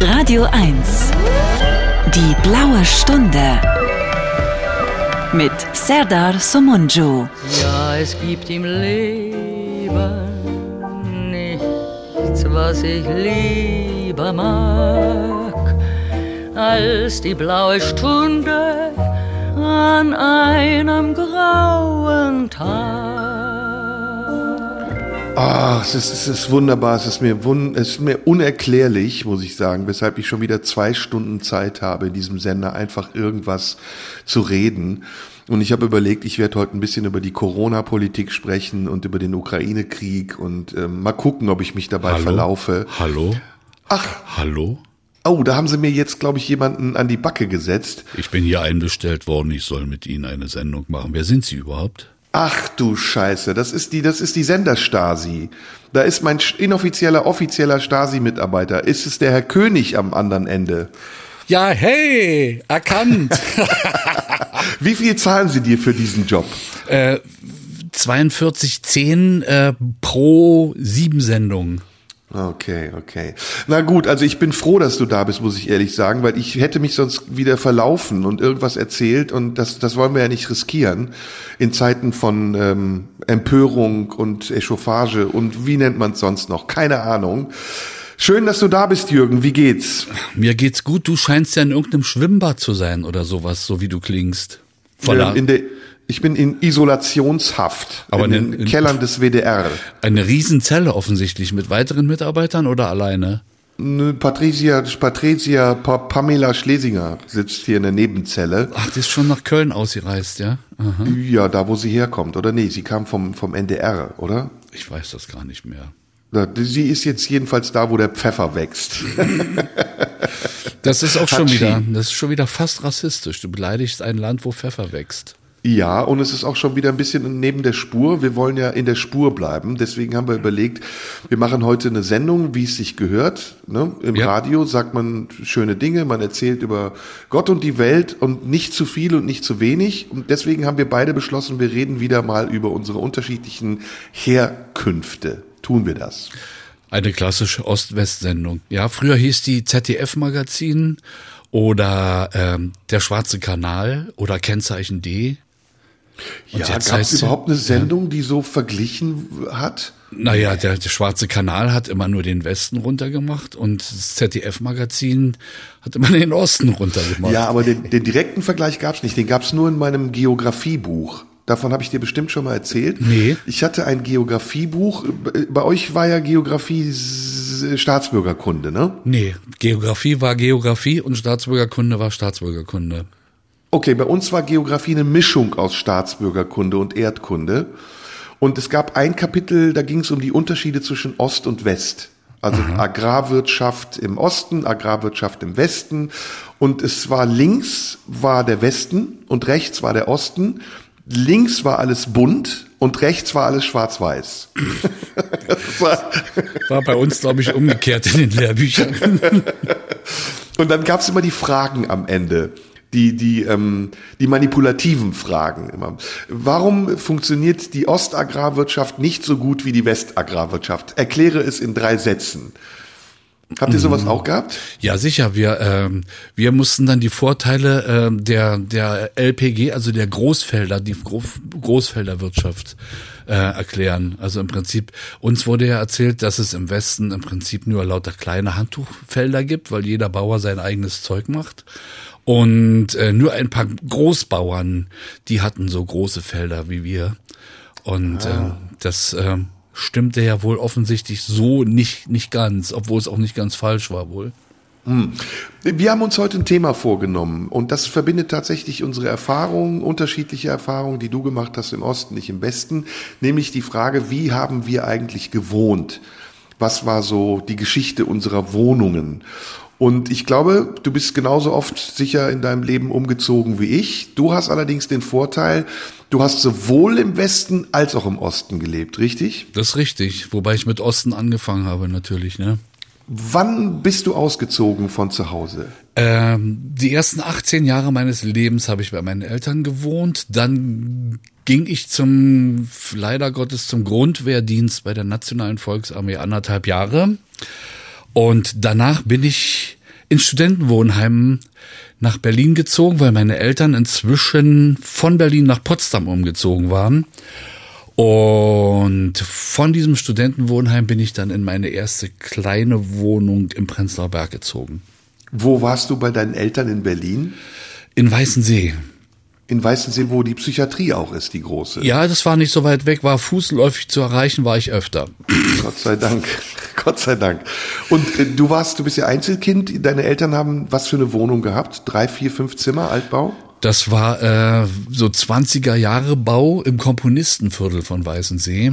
Radio 1. Die blaue Stunde. Mit Serdar Somunju. Ja, es gibt im Leben nichts, was ich lieber mag, als die blaue Stunde an einem grauen Tag. Ah, es ist, es ist wunderbar. Es ist, mir wun es ist mir unerklärlich, muss ich sagen, weshalb ich schon wieder zwei Stunden Zeit habe, in diesem Sender einfach irgendwas zu reden. Und ich habe überlegt, ich werde heute ein bisschen über die Corona-Politik sprechen und über den Ukraine-Krieg und ähm, mal gucken, ob ich mich dabei Hallo? verlaufe. Hallo? Ach, Hallo? oh, da haben sie mir jetzt, glaube ich, jemanden an die Backe gesetzt. Ich bin hier einbestellt worden, ich soll mit Ihnen eine Sendung machen. Wer sind Sie überhaupt? Ach du Scheiße, das ist die, das ist die Senderstasi. Da ist mein inoffizieller, offizieller Stasi-Mitarbeiter. Ist es der Herr König am anderen Ende? Ja, hey, erkannt. Wie viel zahlen Sie dir für diesen Job? äh, 4210 äh, pro sieben Sendungen. Okay, okay. Na gut, also ich bin froh, dass du da bist, muss ich ehrlich sagen, weil ich hätte mich sonst wieder verlaufen und irgendwas erzählt und das, das wollen wir ja nicht riskieren in Zeiten von ähm, Empörung und Echauffage und wie nennt man es sonst noch? Keine Ahnung. Schön, dass du da bist, Jürgen. Wie geht's? Mir geht's gut, du scheinst ja in irgendeinem Schwimmbad zu sein oder sowas, so wie du klingst. Voller, in der, ich bin in Isolationshaft Aber in in- den in- Kellern des WDR. eine Riesenzelle offensichtlich mit weiteren Mitarbeitern oder alleine? Patricia, Patricia pa Pamela Schlesinger sitzt hier in der Nebenzelle. Ach, die ist schon nach Köln ausgereist, ja? Aha. Ja, da wo sie herkommt, oder? Nee, sie kam vom, vom NDR, oder? Ich weiß das gar nicht mehr. Sie ist jetzt jedenfalls da, wo der Pfeffer wächst. Das ist auch schon wieder, das ist schon wieder fast rassistisch. Du beleidigst ein Land, wo Pfeffer wächst. Ja, und es ist auch schon wieder ein bisschen neben der Spur. Wir wollen ja in der Spur bleiben. Deswegen haben wir überlegt, wir machen heute eine Sendung, wie es sich gehört. Ne? Im Ja. Radio sagt man schöne Dinge, man erzählt über Gott und die Welt und nicht zu viel und nicht zu wenig. Und deswegen haben wir beide beschlossen, wir reden wieder mal über unsere unterschiedlichen Herkünfte. Tun wir das? Eine klassische Ost-West-Sendung. Ja, früher hieß die ZDF-Magazin oder ähm, der Schwarze Kanal oder Kennzeichen D. Und ja, gab es überhaupt eine Sendung, die so verglichen hat? Naja, der, der Schwarze Kanal hat immer nur den Westen runtergemacht und das ZDF-Magazin hat immer den Osten runtergemacht. Ja, aber den, den direkten Vergleich gab's nicht. Den gab's nur in meinem Geografiebuch. Davon habe ich dir bestimmt schon mal erzählt. Nee. Ich hatte ein Geografiebuch. Bei euch war ja Geografie Staatsbürgerkunde, ne? Nee, Geografie war Geografie und Staatsbürgerkunde war Staatsbürgerkunde. Okay, bei uns war Geografie eine Mischung aus Staatsbürgerkunde und Erdkunde. Und es gab ein Kapitel, da ging es um die Unterschiede zwischen Ost und West. Also Agrarwirtschaft im Osten, Agrarwirtschaft im Westen. Und es war links war der Westen und rechts war der Osten. Links war alles bunt und rechts war alles schwarz-weiß. War- War bei uns, glaube ich, umgekehrt in den Lehrbüchern. Und dann gab's immer die Fragen am Ende. Die, die, ähm, die manipulativen Fragen immer. Warum funktioniert die Ostagrarwirtschaft nicht so gut wie die Westagrarwirtschaft? Erkläre es in drei Sätzen. Habt ihr sowas auch gehabt? Ja, sicher. Wir, ähm, wir mussten dann die Vorteile ähm, der, der LPG, also der Großfelder, die Gro Großfelderwirtschaft äh, erklären. Also im Prinzip, uns wurde ja erzählt, dass es im Westen im Prinzip nur lauter kleine Handtuchfelder gibt, weil jeder Bauer sein eigenes Zeug macht. Und äh, nur ein paar Großbauern, die hatten so große Felder wie wir. Und äh, das äh, stimmte ja wohl offensichtlich so nicht, nicht ganz, obwohl es auch nicht ganz falsch war wohl. Wir haben uns heute ein Thema vorgenommen und das verbindet tatsächlich unsere Erfahrungen, unterschiedliche Erfahrungen, die du gemacht hast im Osten, nicht im Westen, nämlich die Frage, wie haben wir eigentlich gewohnt? Was war so die Geschichte unserer Wohnungen? Und ich glaube, du bist genauso oft sicher in deinem Leben umgezogen wie ich. Du hast allerdings den Vorteil, du hast sowohl im Westen als auch im Osten gelebt, richtig? Das ist richtig, wobei ich mit Osten angefangen habe natürlich, ne? Wann bist du ausgezogen von zu Hause? Ähm, die ersten 18 Jahre meines Lebens habe ich bei meinen Eltern gewohnt. Dann ging ich zum, leider Gottes, zum Grundwehrdienst bei der Nationalen Volksarmee anderthalb Jahre. Und danach bin ich in Studentenwohnheimen nach Berlin gezogen, weil meine Eltern inzwischen von Berlin nach Potsdam umgezogen waren. Und von diesem Studentenwohnheim bin ich dann in meine erste kleine Wohnung im Prenzlauer Berg gezogen. Wo warst du bei deinen Eltern in Berlin? In Weißensee. In Weißensee, wo die Psychiatrie auch ist, die große. Ja, das war nicht so weit weg, war fußläufig zu erreichen, war ich öfter. Gott sei Dank. Gott sei Dank. Und äh, du warst, du bist ja Einzelkind. Deine Eltern haben was für eine Wohnung gehabt? Drei, vier, fünf Zimmer, Altbau? Das war äh, so 20er Jahre Bau im Komponistenviertel von Weißensee.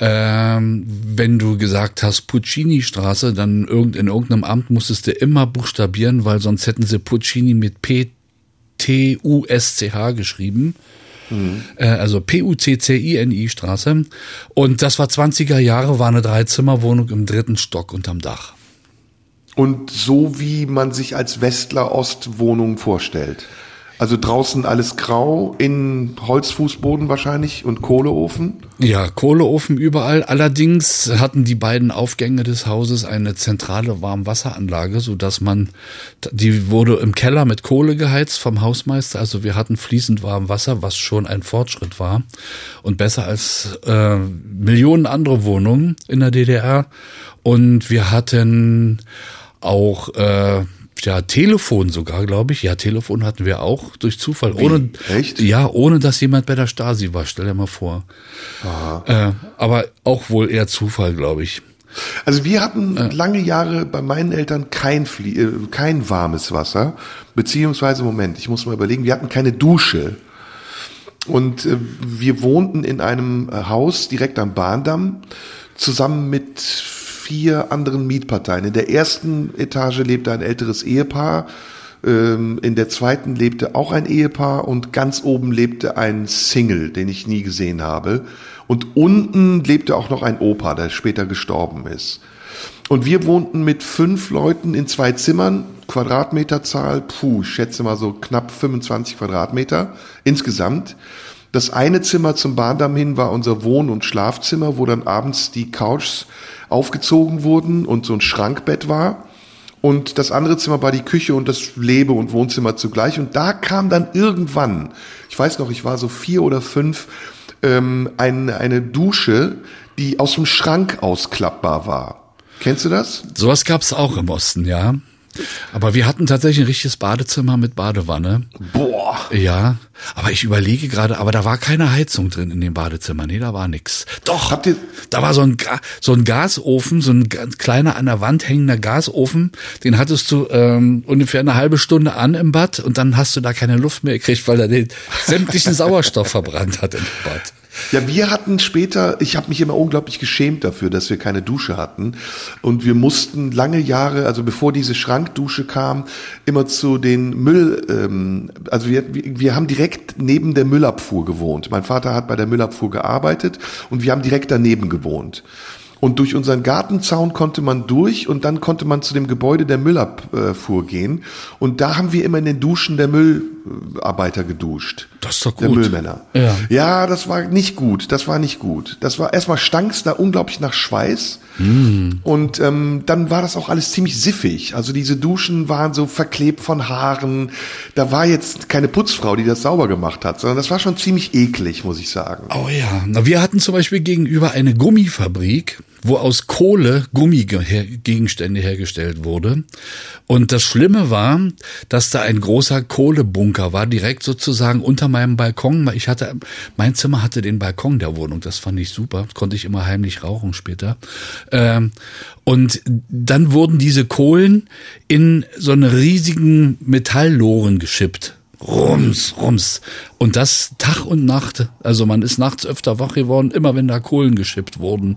Ähm, wenn du gesagt hast Puccini-Straße, dann irgend, in irgendeinem Amt musstest du immer buchstabieren, weil sonst hätten sie Puccini mit P-T-U-S-C-H geschrieben. Mhm. Also P-U-C-C-I-N-I Straße. Und das war 20er Jahre, war eine Dreizimmerwohnung im dritten Stock unterm Dach. Und so wie man sich als Westler Ostwohnung vorstellt. Also draußen alles grau, in Holzfußboden wahrscheinlich und Kohleofen? Ja, Kohleofen überall. Allerdings hatten die beiden Aufgänge des Hauses eine zentrale Warmwasseranlage, so dass man, die wurde im Keller mit Kohle geheizt vom Hausmeister. Also wir hatten fließend warm Wasser, was schon ein Fortschritt war und besser als äh, Millionen andere Wohnungen in der DDR. Und wir hatten auch äh, ja, Telefon sogar, glaube ich. Ja, Telefon hatten wir auch durch Zufall. Wie? Ohne, Echt? Ja, ohne dass jemand bei der Stasi war. Stell dir mal vor. Äh, aber auch wohl eher Zufall, glaube ich. Also wir hatten lange Jahre bei meinen Eltern kein, Flie äh, kein warmes Wasser, beziehungsweise, Moment, ich muss mal überlegen, wir hatten keine Dusche. Und äh, wir wohnten in einem äh, Haus direkt am Bahndamm zusammen mit vier anderen Mietparteien. In der ersten Etage lebte ein älteres Ehepaar, ähm, in der zweiten lebte auch ein Ehepaar und ganz oben lebte ein Single, den ich nie gesehen habe. Und unten lebte auch noch ein Opa, der später gestorben ist. Und wir wohnten mit fünf Leuten in zwei Zimmern, Quadratmeterzahl, puh, ich schätze mal so knapp 25 Quadratmeter insgesamt. Das eine Zimmer zum Bahndamm hin war unser Wohn- und Schlafzimmer, wo dann abends die Couchs aufgezogen wurden und so ein Schrankbett war. Und das andere Zimmer war die Küche und das Lebe- und Wohnzimmer zugleich. Und da kam dann irgendwann, ich weiß noch, ich war so vier oder fünf, ähm, ein, eine Dusche, die aus dem Schrank ausklappbar war. Kennst du das? Sowas gab's auch im Osten, ja. Aber wir hatten tatsächlich ein richtiges Badezimmer mit Badewanne. Boah. Ja, aber ich überlege gerade, aber da war keine Heizung drin in dem Badezimmer. Nee, da war nix. Doch, Habt ihr- da war so ein, Ga so ein Gasofen, so ein ganz kleiner an der Wand hängender Gasofen. Den hattest du ähm, ungefähr eine halbe Stunde an im Bad und dann hast du da keine Luft mehr gekriegt, weil er den sämtlichen Sauerstoff verbrannt hat im Bad. Ja, wir hatten später, ich habe mich immer unglaublich geschämt dafür, dass wir keine Dusche hatten. Und wir mussten lange Jahre, also bevor diese Schrankdusche kam, immer zu den Müll, ähm, also wir, wir haben direkt neben der Müllabfuhr gewohnt. Mein Vater hat bei der Müllabfuhr gearbeitet und wir haben direkt daneben gewohnt. Und durch unseren Gartenzaun konnte man durch und dann konnte man zu dem Gebäude der Müllabfuhr gehen. Und da haben wir immer in den Duschen der Müllarbeiter geduscht. Das ist doch Der gut. Müllmänner. Ja. Ja, das war nicht gut. Das war nicht gut. Das war erstmal stank's da unglaublich nach Schweiß. Hm. Und ähm, dann war das auch alles ziemlich siffig. Also diese Duschen waren so verklebt von Haaren. Da war jetzt keine Putzfrau, die das sauber gemacht hat, sondern das war schon ziemlich eklig, muss ich sagen. Oh ja, na, wir hatten zum Beispiel gegenüber eine Gummifabrik, wo aus Kohle Gummigegenstände hergestellt wurde. Und das Schlimme war, dass da ein großer Kohlebunker war, direkt sozusagen unter meinem Balkon. Ich hatte, mein Zimmer hatte den Balkon der Wohnung, das fand ich super, konnte ich immer heimlich rauchen später. Ähm, und dann wurden diese Kohlen in so eine riesigen Metallloren geschippt. Rums, rums. Und das Tag und Nacht. Also man ist nachts öfter wach geworden, immer wenn da Kohlen geschippt wurden.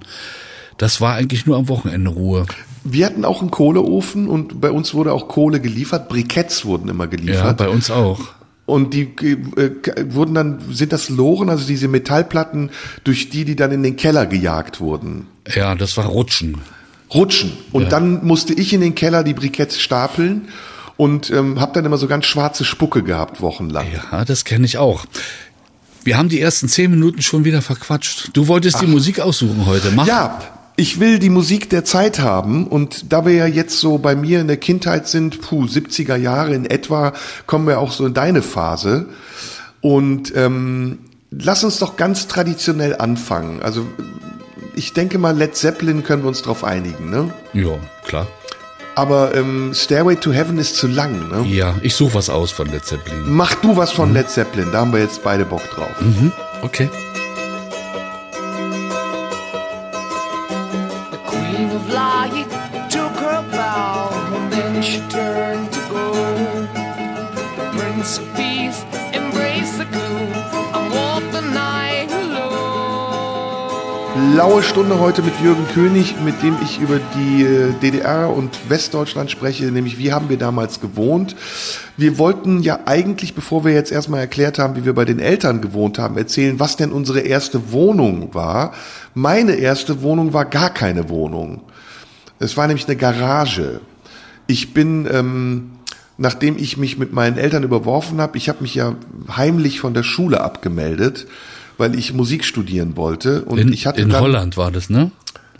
Das war eigentlich nur am Wochenende Ruhe. Wir hatten auch einen Kohleofen und bei uns wurde auch Kohle geliefert. Briketts wurden immer Ja, geliefert. bei uns auch. Und die äh, wurden dann, sind das Loren, also diese Metallplatten, durch die die dann in den Keller gejagt wurden. Ja, das war Rutschen. Rutschen. Und Ja. dann musste ich in den Keller die Briketts stapeln und ähm, habe dann immer so ganz schwarze Spucke gehabt, wochenlang. Ja, das kenne ich auch. Wir haben die ersten zehn Minuten schon wieder verquatscht. Du wolltest die Musik aussuchen heute. Mach. Ja, ich will die Musik der Zeit haben und da wir ja jetzt so bei mir in der Kindheit sind, puh, 70er Jahre in etwa, kommen wir auch so in deine Phase. Und ähm, lass uns doch ganz traditionell anfangen. Also ich denke mal, Led Zeppelin können wir uns drauf einigen, ne? Ja, klar. Aber ähm, Stairway to Heaven ist zu lang, ne? Ja, ich suche was aus von Led Zeppelin. Mach du was von mhm. Led Zeppelin, da haben wir jetzt beide Bock drauf. Mhm. Okay. Laue Stunde heute mit Jürgen König, mit dem ich über die äh, DDR und Westdeutschland spreche, nämlich wie haben wir damals gewohnt. Wir wollten ja eigentlich, bevor wir jetzt erstmal erklärt haben, wie wir bei den Eltern gewohnt haben, erzählen, was denn unsere erste Wohnung war. Meine erste Wohnung war gar keine Wohnung. Es war nämlich eine Garage. Ich bin, ähm, nachdem ich mich mit meinen Eltern überworfen habe, ich habe mich ja heimlich von der Schule abgemeldet weil ich Musik studieren wollte. Und in, ich hatte in dann, Holland war das, ne?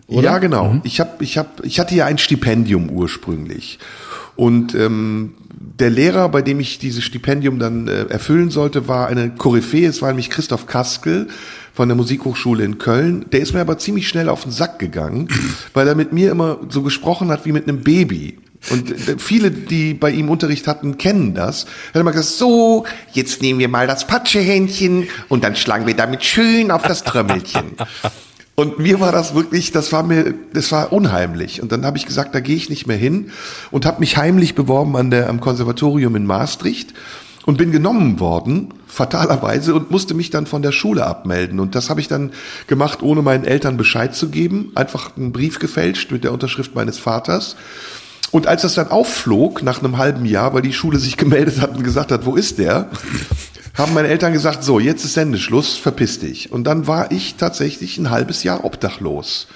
Oder? Ja, genau. Mhm. Ich hab, ich hab, ich hatte ja ein Stipendium ursprünglich. Und ähm, der Lehrer, bei dem ich dieses Stipendium dann äh, erfüllen sollte, war eine Koryphäe. Es war nämlich Christoph Kaskel von der Musikhochschule in Köln. Der ist mir aber ziemlich schnell auf den Sack gegangen, weil er mit mir immer so gesprochen hat wie mit einem Baby. Und äh, viele, die bei ihm Unterricht hatten, kennen das. Er hat immer gesagt, so, jetzt nehmen wir mal das Patschehändchen und dann schlagen wir damit schön auf das Trömmelchen. Und mir war das wirklich, das war mir, das war unheimlich. Und dann habe ich gesagt, da gehe ich nicht mehr hin und habe mich heimlich beworben an der, am Konservatorium in Maastricht und bin genommen worden, fatalerweise, und musste mich dann von der Schule abmelden. Und das habe ich dann gemacht, ohne meinen Eltern Bescheid zu geben. Einfach einen Brief gefälscht mit der Unterschrift meines Vaters. Und als das dann aufflog, nach einem halben Jahr, weil die Schule sich gemeldet hat und gesagt hat, wo ist der, haben meine Eltern gesagt, so, jetzt ist Sendeschluss, verpiss dich. Und dann war ich tatsächlich ein halbes Jahr obdachlos.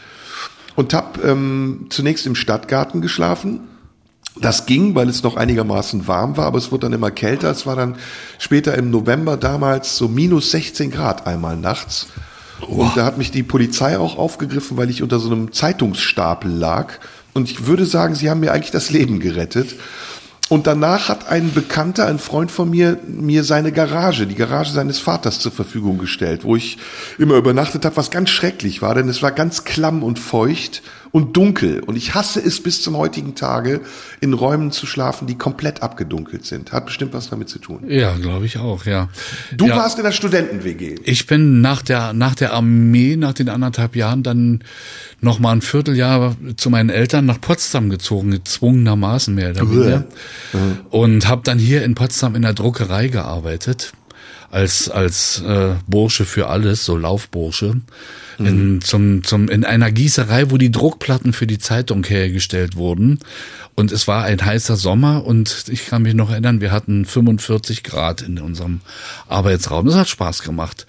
Und habe ähm, zunächst im Stadtgarten geschlafen. Das ging, weil es noch einigermaßen warm war, aber es wurde dann immer kälter. Es war dann später im November damals so minus 16 Grad einmal nachts. Und da hat mich die Polizei auch aufgegriffen, weil ich unter so einem Zeitungsstapel lag und ich würde sagen, sie haben mir eigentlich das Leben gerettet. Und danach hat ein Bekannter, ein Freund von mir, mir seine Garage, die Garage seines Vaters zur Verfügung gestellt, wo ich immer übernachtet habe, was ganz schrecklich war, denn es war ganz klamm und feucht und dunkel. Und ich hasse es bis zum heutigen Tage, in Räumen zu schlafen, die komplett abgedunkelt sind. Hat bestimmt was damit zu tun. Ja, glaube ich auch, ja. Du ja. warst in der Studenten-WG. Ich bin nach der, nach der Armee, nach den anderthalb Jahren dann noch mal ein Vierteljahr zu meinen Eltern nach Potsdam gezogen, gezwungenermaßen mehr oder weniger. Mhm. Und habe dann hier in Potsdam in der Druckerei gearbeitet als als äh, Bursche für alles, so Laufbursche, mhm. in, zum, zum, in einer Gießerei, wo die Druckplatten für die Zeitung hergestellt wurden. Und es war ein heißer Sommer und ich kann mich noch erinnern, wir hatten 45 Grad in unserem Arbeitsraum. Das hat Spaß gemacht.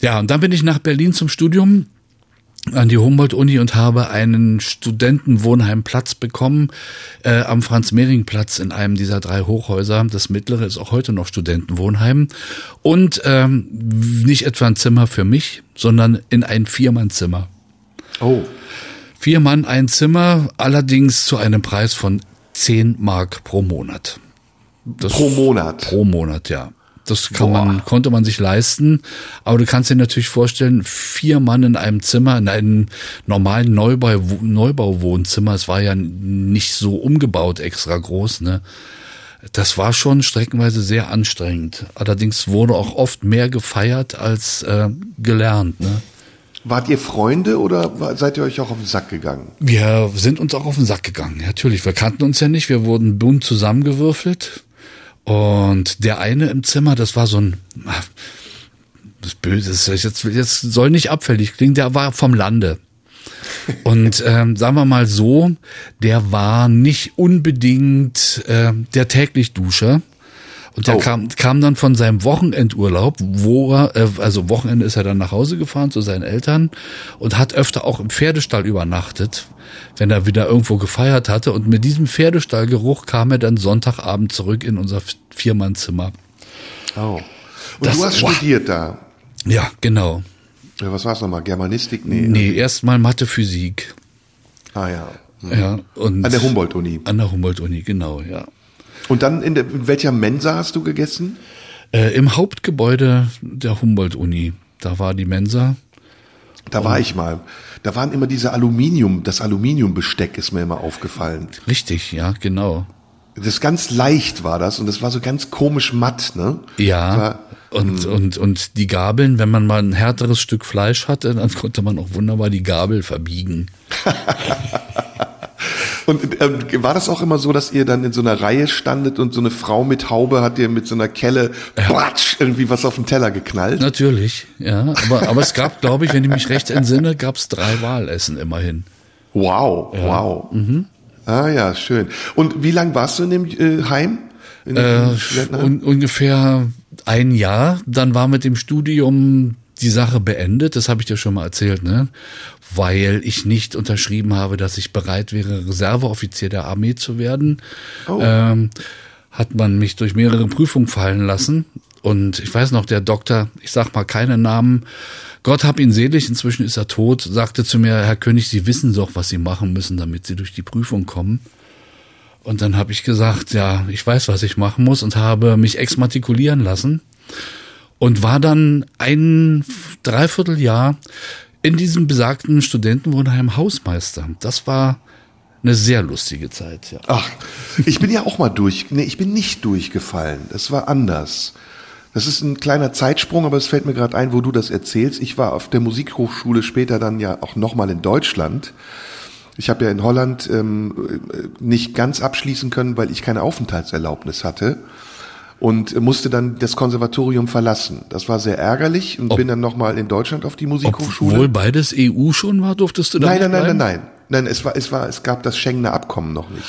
Ja, und dann bin ich nach Berlin zum Studium an die Humboldt-Uni und habe einen Studentenwohnheimplatz bekommen äh, am Franz-Mehring-Platz in einem dieser drei Hochhäuser. Das mittlere ist auch heute noch Studentenwohnheim. Und ähm, nicht etwa ein Zimmer für mich, sondern in ein Viermannzimmer. Oh. Vier Mann, ein Zimmer, allerdings zu einem Preis von zehn Mark pro Monat. Das pro Monat? Pro Monat, ja. Das kann man, konnte man sich leisten. Aber du kannst dir natürlich vorstellen, vier Mann in einem Zimmer, in einem normalen Neubau, Neubauwohnzimmer, es war ja nicht so umgebaut extra groß, ne? Das war schon streckenweise sehr anstrengend. Allerdings wurde auch oft mehr gefeiert als äh, gelernt, ne? Wart ihr Freunde oder seid ihr euch auch auf den Sack gegangen? Wir sind uns auch auf den Sack gegangen, natürlich. Wir kannten uns ja nicht, wir wurden bunt zusammengewürfelt. Und der eine im Zimmer, das war so ein, das Böse, das jetzt, jetzt soll nicht abfällig klingen, der war vom Lande. Und ähm, sagen wir mal so, der war nicht unbedingt äh, der täglich Duscher. Und der oh. kam, kam dann von seinem Wochenendurlaub, wo er, äh, also Wochenende ist er dann nach Hause gefahren zu seinen Eltern und hat öfter auch im Pferdestall übernachtet, wenn er wieder irgendwo gefeiert hatte. Und mit diesem Pferdestallgeruch kam er dann Sonntagabend zurück in unser Viermannzimmer. Oh. Und das, du hast wow. studiert da? Ja, genau. Ja, was war es nochmal? Germanistik? Nee. Nee, erstmal Mathe, Physik. Ah ja. Ja, und An der Humboldt-Uni. An der Humboldt-Uni, genau, ja. Und dann in, der, in welcher Mensa hast du gegessen? Äh, Im Hauptgebäude der Humboldt-Uni. Da war die Mensa. Da war ich mal. Da waren immer diese Aluminium, das Aluminiumbesteck ist mir immer aufgefallen. Richtig, ja, genau. Das ganz leicht war das und das war so ganz komisch matt, ne? Ja. War, und, und, und die Gabeln, wenn man mal ein härteres Stück Fleisch hatte, dann konnte man auch wunderbar die Gabel verbiegen. Und ähm, war das auch immer so, dass ihr dann in so einer Reihe standet und so eine Frau mit Haube hat dir mit so einer Kelle platsch, irgendwie was auf den Teller geknallt? Natürlich, ja. Aber, aber es gab, glaube ich, wenn ich mich recht entsinne, gab es drei Wahlessen immerhin. Wow, wow. Ah ja, schön. Und wie lang warst du in dem äh, Heim? In dem Äh, un, ungefähr ein Jahr. Dann war mit dem Studium die Sache beendet. Das habe ich dir schon mal erzählt, ne? Weil ich nicht unterschrieben habe, dass ich bereit wäre, Reserveoffizier der Armee zu werden. Ähm, hat man mich durch mehrere Prüfungen fallen lassen. Und ich weiß noch, der Doktor, ich sag mal keine Namen, Gott hab ihn selig, inzwischen ist er tot, sagte zu mir, Herr König, Sie wissen doch, was Sie machen müssen, damit Sie durch die Prüfung kommen. Und dann habe ich gesagt, ja, ich weiß, was ich machen muss und habe mich exmatrikulieren lassen und war dann ein Dreivierteljahr in diesem besagten Studentenwohnheim Hausmeister. Das war eine sehr lustige Zeit, ja. Ach, ich bin ja auch mal durch. Nee, ich bin nicht durchgefallen. Das war anders. Das ist ein kleiner Zeitsprung, aber es fällt mir gerade ein, wo du das erzählst. Ich war auf der Musikhochschule später dann ja auch nochmal in Deutschland. Ich habe ja in Holland ähm, nicht ganz abschließen können, weil ich keine Aufenthaltserlaubnis hatte und musste dann das Konservatorium verlassen. Das war sehr ärgerlich und Ob- bin dann nochmal in Deutschland auf die Musikhochschule. Obwohl beides EU schon war, durftest du da Nein, nicht nein, nein, nein, bleiben? nein. Nein, es war, es war, es gab das Schengener Abkommen noch nicht.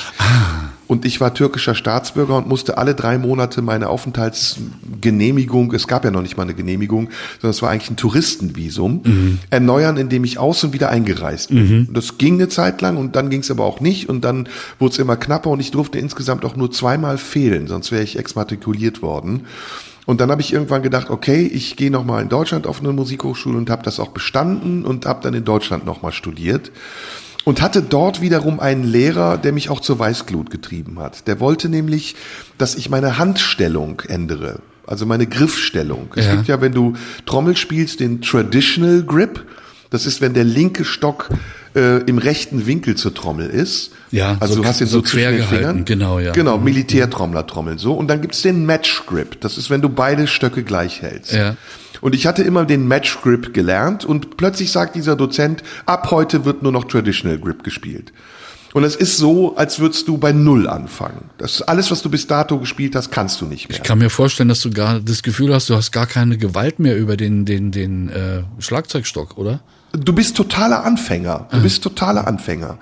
Und ich war türkischer Staatsbürger und musste alle drei Monate meine Aufenthaltsgenehmigung, es gab ja noch nicht mal eine Genehmigung, sondern es war eigentlich ein Touristenvisum, erneuern, indem ich aus und wieder eingereist bin. Das ging eine Zeit lang und dann ging es aber auch nicht und dann wurde es immer knapper und ich durfte insgesamt auch nur zweimal fehlen, sonst wäre ich exmatrikuliert worden. Und dann habe ich irgendwann gedacht, okay, ich gehe noch mal in Deutschland auf eine Musikhochschule und habe das auch bestanden und habe dann in Deutschland noch mal studiert und hatte dort wiederum einen Lehrer, der mich auch zur Weißglut getrieben hat. Der wollte nämlich, dass ich meine Handstellung ändere, also meine Griffstellung. Es Ja. gibt ja, wenn du Trommel spielst, den Traditional Grip. Das ist, wenn der linke Stock äh, im rechten Winkel zur Trommel ist. Ja, also so- du hast ihn so so, quer den gehalten, Fingern. genau, ja. Genau, Militärtrommler-Trommeln so. Und dann gibt's den Match Grip. Das ist, wenn du beide Stöcke gleich hältst. Ja. Und ich hatte immer den Match Grip gelernt und plötzlich sagt dieser Dozent, ab heute wird nur noch Traditional Grip gespielt. Und es ist so, als würdest du bei Null anfangen. Das alles, was du bis dato gespielt hast, kannst du nicht mehr. Ich kann mir vorstellen, dass du gar das Gefühl hast, du hast gar keine Gewalt mehr über den, den, den äh, Schlagzeugstock, oder? Du bist totaler Anfänger. Du bist totaler Anfänger.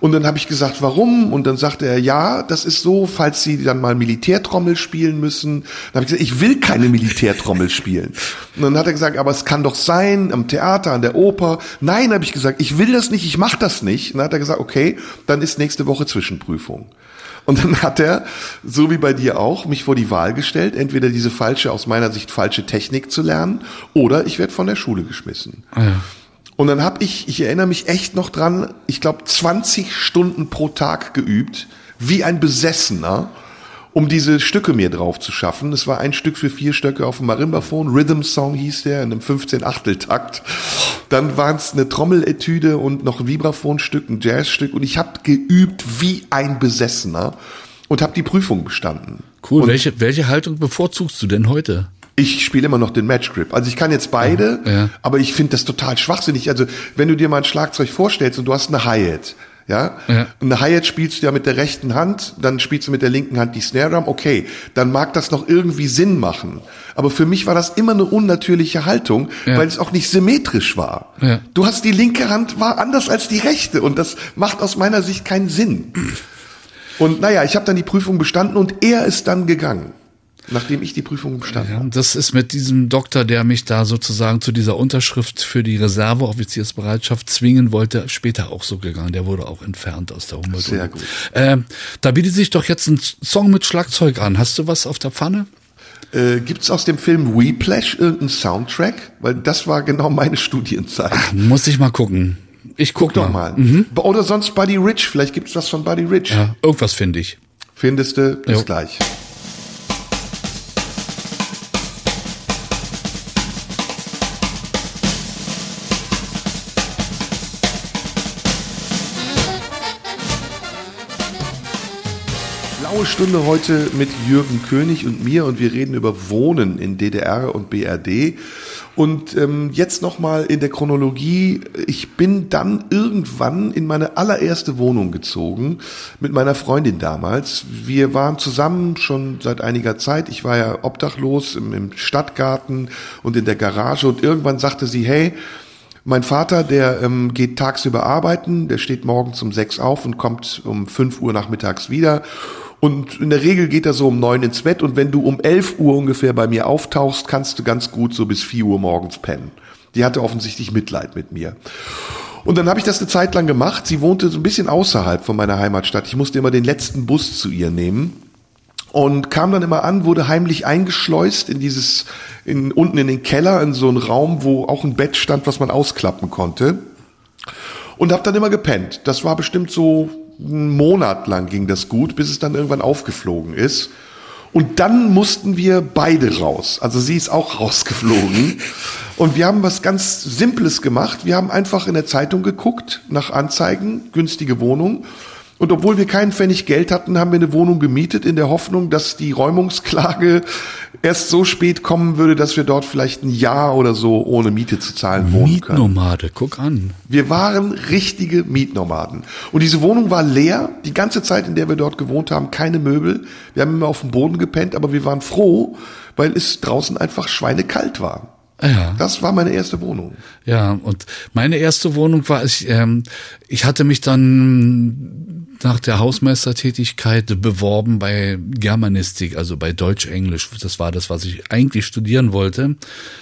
Und dann habe ich gesagt, warum? Und dann sagte er, ja, das ist so, falls Sie dann mal Militärtrommel spielen müssen. Dann habe ich gesagt, ich will keine Militärtrommel spielen. Und dann hat er gesagt, aber es kann doch sein, am Theater, an der Oper. Nein, habe ich gesagt, ich will das nicht, ich mache das nicht. Und dann hat er gesagt, okay, dann ist nächste Woche Zwischenprüfung. Und dann hat er, so wie bei dir auch, mich vor die Wahl gestellt, entweder diese falsche, aus meiner Sicht falsche Technik zu lernen, oder ich werde von der Schule geschmissen. Und dann habe ich, ich erinnere mich echt noch dran, ich glaube 20 Stunden pro Tag geübt, wie ein Besessener, um diese Stücke mir drauf zu schaffen. Es war ein Stück für vier Stöcke auf dem Marimbaphon, Rhythm Song hieß der, in einem 15-Achtel-Takt. Dann waren es eine Trommeletüde und noch ein Vibraphonstück, ein Jazzstück und ich habe geübt wie ein Besessener und habe die Prüfung bestanden. Cool. Und welche, welche Haltung bevorzugst du denn heute? Ich spiele immer noch den Match Grip. Also ich kann jetzt beide, Ja. aber ich finde das total schwachsinnig. Also wenn du dir mal ein Schlagzeug vorstellst und du hast eine Hi-Hat, ja, Ja. eine Hi-Hat spielst du ja mit der rechten Hand, dann spielst du mit der linken Hand die Snare Drum, okay, dann mag das noch irgendwie Sinn machen. Aber für mich war das immer eine unnatürliche Haltung, Ja. weil es auch nicht symmetrisch war. Ja. Du hast die linke Hand war anders als die rechte und das macht aus meiner Sicht keinen Sinn. Und naja, ich habe dann die Prüfung bestanden und er ist dann gegangen, nachdem ich die Prüfung bestanden Ja, habe. das ist mit diesem Doktor, der mich da sozusagen zu dieser Unterschrift für die Reserveoffiziersbereitschaft zwingen wollte, später auch so gegangen. Der wurde auch entfernt aus der Humboldt. Sehr gut. Ähm, da bietet sich doch jetzt ein Song mit Schlagzeug an. Hast du was auf der Pfanne? Äh, Gibt es aus dem Film Weplash irgendeinen Soundtrack? Weil das war genau meine Studienzeit. Ach, muss ich mal gucken. Ich guck, guck doch mal. Mhm. Oder sonst Buddy Rich. Vielleicht gibt es was von Buddy Rich. Ja, irgendwas finde ich. Findest du? Bis jo. gleich. Stunde heute mit Jürgen König und mir und wir reden über Wohnen in DDR und BRD. Und ähm, jetzt nochmal in der Chronologie. Ich bin dann irgendwann in meine allererste Wohnung gezogen mit meiner Freundin damals. Wir waren zusammen schon seit einiger Zeit. Ich war ja obdachlos im, im Stadtgarten und in der Garage und irgendwann sagte sie, hey, mein Vater, der ähm, geht tagsüber arbeiten, der steht morgens um sechs auf und kommt um fünf Uhr nachmittags wieder. Und in der Regel geht er so um neun ins Bett und wenn du um elf Uhr ungefähr bei mir auftauchst, kannst du ganz gut so bis vier Uhr morgens pennen. Die hatte offensichtlich Mitleid mit mir. Und dann habe ich das eine Zeit lang gemacht. Sie wohnte so ein bisschen außerhalb von meiner Heimatstadt. Ich musste immer den letzten Bus zu ihr nehmen und kam dann immer an, wurde heimlich eingeschleust in dieses, in, unten in den Keller, in so einen Raum, wo auch ein Bett stand, was man ausklappen konnte. Und habe dann immer gepennt. Das war bestimmt so einen Monat lang ging das gut, bis es dann irgendwann aufgeflogen ist. Und dann mussten wir beide raus. Also sie ist auch rausgeflogen. Und wir haben was ganz Simples gemacht. Wir haben einfach in der Zeitung geguckt nach Anzeigen, günstige Wohnung und obwohl wir keinen Pfennig Geld hatten, haben wir eine Wohnung gemietet in der Hoffnung, dass die Räumungsklage erst so spät kommen würde, dass wir dort vielleicht ein Jahr oder so ohne Miete zu zahlen wohnen können. Mietnomade, guck an. Wir waren richtige Mietnomaden. Und diese Wohnung war leer, die ganze Zeit, in der wir dort gewohnt haben, keine Möbel. Wir haben immer auf dem Boden gepennt, aber wir waren froh, weil es draußen einfach schweinekalt war. Ja. Das war meine erste Wohnung. Ja, und meine erste Wohnung war, ich, ähm, ich hatte mich dann nach der Hausmeistertätigkeit beworben bei Germanistik, also bei Deutsch-Englisch. Das war das, was ich eigentlich studieren wollte.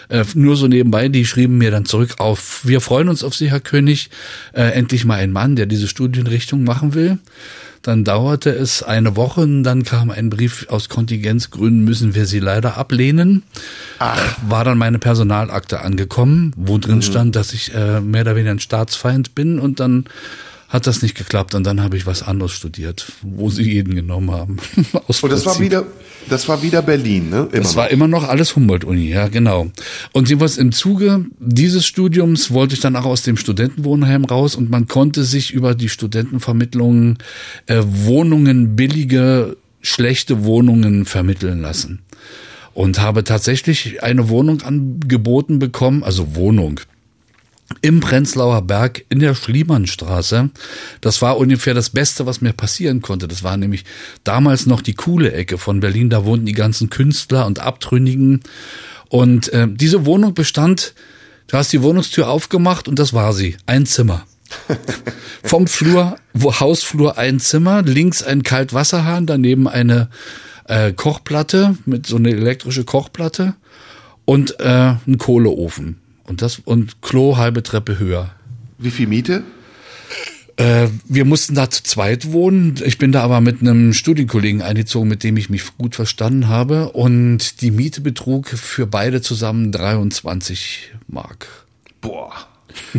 Äh, nur so nebenbei, die schrieben mir dann zurück auf, wir freuen uns auf Sie, Herr König, äh, endlich mal ein Mann, der diese Studienrichtung machen will. Dann dauerte es eine Woche und dann kam ein Brief aus Kontingenzgründen, müssen wir sie leider ablehnen. Ach. War dann meine Personalakte angekommen, wo drin mhm. stand, dass ich äh, mehr oder weniger ein Staatsfeind bin und dann hat das nicht geklappt und dann habe ich was anderes studiert, wo sie jeden genommen haben. Aus und das war wieder, das war wieder Berlin, ne? Immer das war immer noch alles Humboldt-Uni, ja, genau. Und jedenfalls im Zuge dieses Studiums wollte ich dann auch aus dem Studentenwohnheim raus und man konnte sich über die Studentenvermittlungen äh, Wohnungen, billige, schlechte Wohnungen vermitteln lassen. Und habe tatsächlich eine Wohnung angeboten bekommen, also Wohnung, im Prenzlauer Berg in der Schliemannstraße. Das war ungefähr das Beste, was mir passieren konnte. Das war nämlich damals noch die coole Ecke von Berlin. Da wohnten die ganzen Künstler und Abtrünnigen. Und äh, diese Wohnung bestand, du hast die Wohnungstür aufgemacht und das war sie. Ein Zimmer. Vom Flur, wo Hausflur ein Zimmer, links ein Kaltwasserhahn, daneben eine äh, Kochplatte mit so eine elektrische Kochplatte und äh, ein Kohleofen. Und das und Klo halbe Treppe höher. Wie viel Miete? Äh, wir mussten da zu zweit wohnen. Ich bin da aber mit einem Studienkollegen eingezogen, mit dem ich mich gut verstanden habe. Und die Miete betrug für beide zusammen 23 Mark. Boah.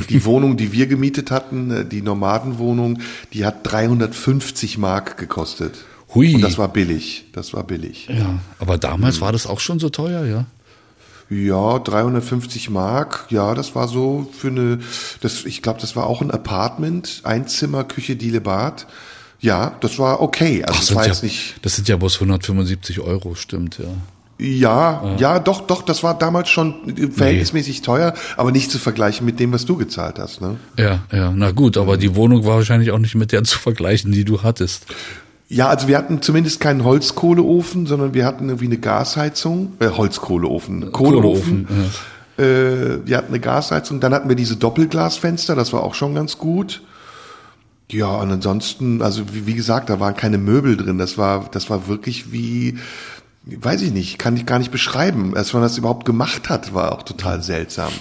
Die Wohnung, die wir gemietet hatten, äh, die Nomadenwohnung, die hat 350 Mark gekostet. Hui. Und das war billig. Das war billig. Ja, aber damals hm. war das auch schon so teuer, ja. Ja, 350 Mark. Ja, das war so für eine, das, ich glaube, das war auch ein Apartment, Einzimmer, Küche, Diele, Bad. Ja, das war okay. Also Ach, das war jetzt nicht. Das sind ja bloß 175 Euro, stimmt, ja. Ja, ja, ja, doch, doch, das war damals schon verhältnismäßig nee. teuer, aber nicht zu vergleichen mit dem, was du gezahlt hast, ne? Ja, ja, na gut, aber die Wohnung war wahrscheinlich auch nicht mit der zu vergleichen, die du hattest. Ja, also wir hatten zumindest keinen Holzkohleofen, sondern wir hatten irgendwie eine Gasheizung, äh, Holzkohleofen, Kohleofen. Kohleofen ja. äh, wir hatten eine Gasheizung, dann hatten wir diese Doppelglasfenster, das war auch schon ganz gut. Ja, und ansonsten, also wie, wie gesagt, da waren keine Möbel drin. Das war, das war wirklich wie weiß ich nicht, kann ich gar nicht beschreiben. Als man das überhaupt gemacht hat, war auch total seltsam.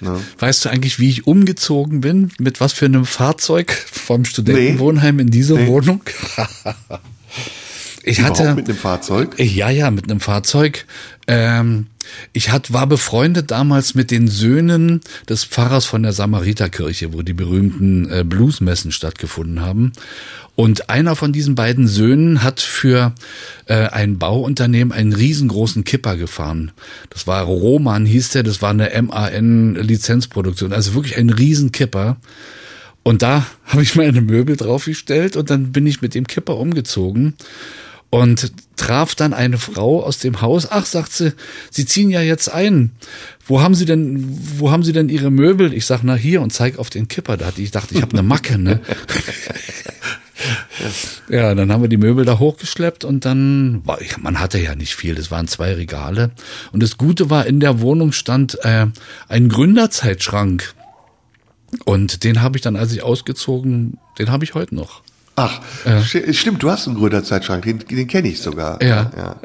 Ne? Weißt du eigentlich, wie ich umgezogen bin? Mit was für einem Fahrzeug vom Studentenwohnheim in diese nee. Wohnung? Ich Überhaupt hatte mit einem Fahrzeug? Ja, ja, mit einem Fahrzeug. Ähm, ich hat, war befreundet damals mit den Söhnen des Pfarrers von der Samariterkirche, wo die berühmten äh, Bluesmessen stattgefunden haben. Und einer von diesen beiden Söhnen hat für äh, ein Bauunternehmen einen riesengroßen Kipper gefahren. Das war Roman, hieß der, das war eine MAN-Lizenzproduktion, also wirklich ein Riesenkipper. Und da habe ich meine Möbel draufgestellt und dann bin ich mit dem Kipper umgezogen und traf dann eine Frau aus dem Haus. Ach, sagt sie, Sie ziehen ja jetzt ein. Wo haben Sie denn, wo haben Sie denn Ihre Möbel? Ich sag, na hier und zeig auf den Kipper. Da hatte ich dachte, ich habe eine Macke, ne? ja, dann haben wir die Möbel da hochgeschleppt und dann war ich, man hatte ja nicht viel. Das waren zwei Regale und das Gute war, in der Wohnung stand äh, ein Gründerzeitschrank und den habe ich dann, als ich ausgezogen, den habe ich heute noch. Ach, sti- stimmt, du hast einen Gröder-Zeitschrank, den, den kenne ich sogar. Ja.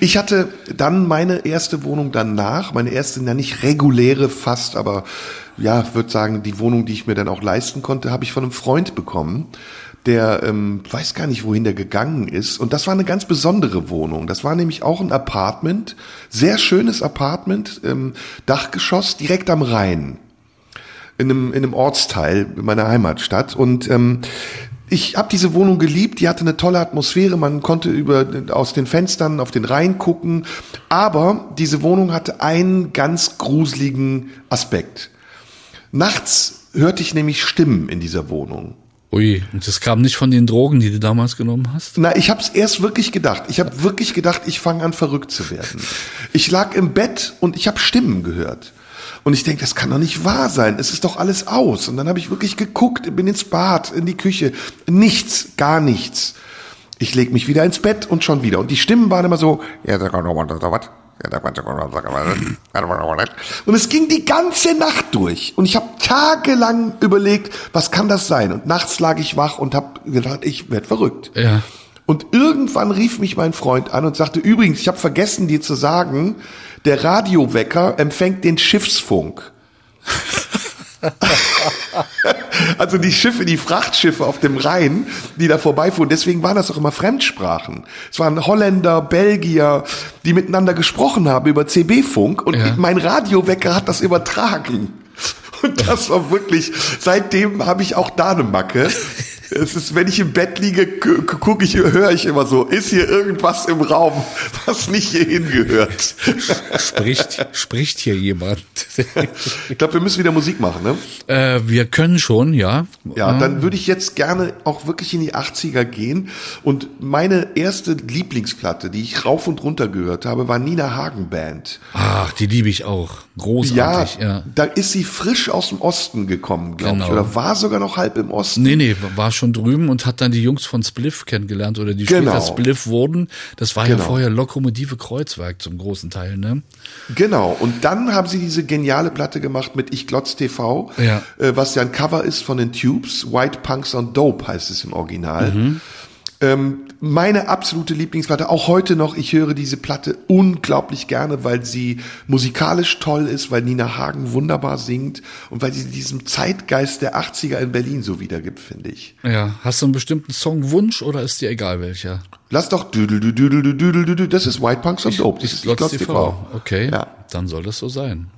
Ich hatte dann meine erste Wohnung danach, meine erste, na nicht reguläre fast, aber ja, würde sagen, die Wohnung, die ich mir dann auch leisten konnte, habe ich von einem Freund bekommen, der ähm, weiß gar nicht, wohin der gegangen ist. Und das war eine ganz besondere Wohnung. Das war nämlich auch ein Apartment, sehr schönes Apartment, ähm, Dachgeschoss, direkt am Rhein in einem, in einem Ortsteil meiner Heimatstadt. Und ähm, ich habe diese Wohnung geliebt, die hatte eine tolle Atmosphäre, man konnte über aus den Fenstern auf den Rhein gucken, aber diese Wohnung hatte einen ganz gruseligen Aspekt. Nachts hörte ich nämlich Stimmen in dieser Wohnung. Ui, und das kam nicht von den Drogen, die du damals genommen hast? Na, ich habe es erst wirklich gedacht. Ich habe wirklich gedacht, ich fange an verrückt zu werden. Ich lag im Bett und ich habe Stimmen gehört. Und ich denke, das kann doch nicht wahr sein. Es ist doch alles aus. Und dann habe ich wirklich geguckt, bin ins Bad, in die Küche. Nichts, gar nichts. Ich leg mich wieder ins Bett und schon wieder. Und die Stimmen waren immer so. Und es ging die ganze Nacht durch. Und ich habe tagelang überlegt, was kann das sein? Und nachts lag ich wach und habe gedacht, ich werd verrückt. Ja. Und irgendwann rief mich mein Freund an und sagte, übrigens, ich habe vergessen dir zu sagen, der Radiowecker empfängt den Schiffsfunk. also die Schiffe, die Frachtschiffe auf dem Rhein, die da vorbeifuhren, deswegen waren das auch immer Fremdsprachen. Es waren Holländer, Belgier, die miteinander gesprochen haben über CB-Funk und Ja. mein Radiowecker hat das übertragen. Und das war wirklich, seitdem habe ich auch da eine Macke. Es ist, wenn ich im Bett liege, gucke ich, höre ich immer so, ist hier irgendwas im Raum, was nicht hierhin gehört. Spricht, spricht hier jemand? Ich glaube, wir müssen wieder Musik machen, ne? äh, wir können schon, ja. Ja, dann würde ich jetzt gerne auch wirklich in die 80er gehen. Und meine erste Lieblingsplatte, die ich rauf und runter gehört habe, war Nina Hagen Band. Ach, die liebe ich auch. Ja, Großartig, ja. da ist sie frisch aus dem Osten gekommen, glaube ich. Genau. Oder war sogar noch halb im Osten. Nee, nee, war schon drüben und hat dann die Jungs von Spliff kennengelernt oder die Genau. später Spliff wurden. Das war ja Genau. vorher Lokomotive Kreuzwerk zum großen Teil, ne? Genau. Und dann haben sie diese geniale Platte gemacht mit Ich Glotz TV, Ja. äh, was ja ein Cover ist von den Tubes. White Punks on Dope heißt es im Original. Mhm. Ähm, meine absolute Lieblingsplatte, auch heute noch, ich höre diese Platte unglaublich gerne, weil sie musikalisch toll ist, weil Nina Hagen wunderbar singt und weil sie diesem Zeitgeist der 80er in Berlin so wiedergibt, finde ich. Ja. Hast du einen bestimmten Songwunsch oder ist dir egal welcher? Lass doch düdel, düdel, düdel, düdel, düdel, das ist White Punks on Dope, das ist Glotz. TV. Okay, Ja. dann soll das so sein.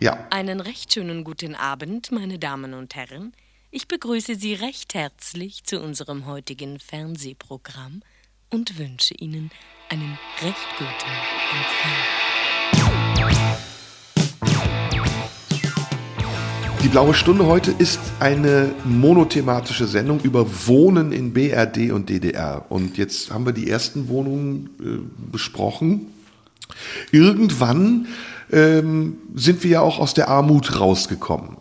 Ja. Einen recht schönen guten Abend, meine Damen und Herren. Ich begrüße Sie recht herzlich zu unserem heutigen Fernsehprogramm und wünsche Ihnen einen recht guten Empfang. Die Blaue Stunde heute ist eine monothematische Sendung über Wohnen in BRD und DDR. Und jetzt haben wir die ersten Wohnungen äh, besprochen. Irgendwann ähm, sind wir ja auch aus der Armut rausgekommen.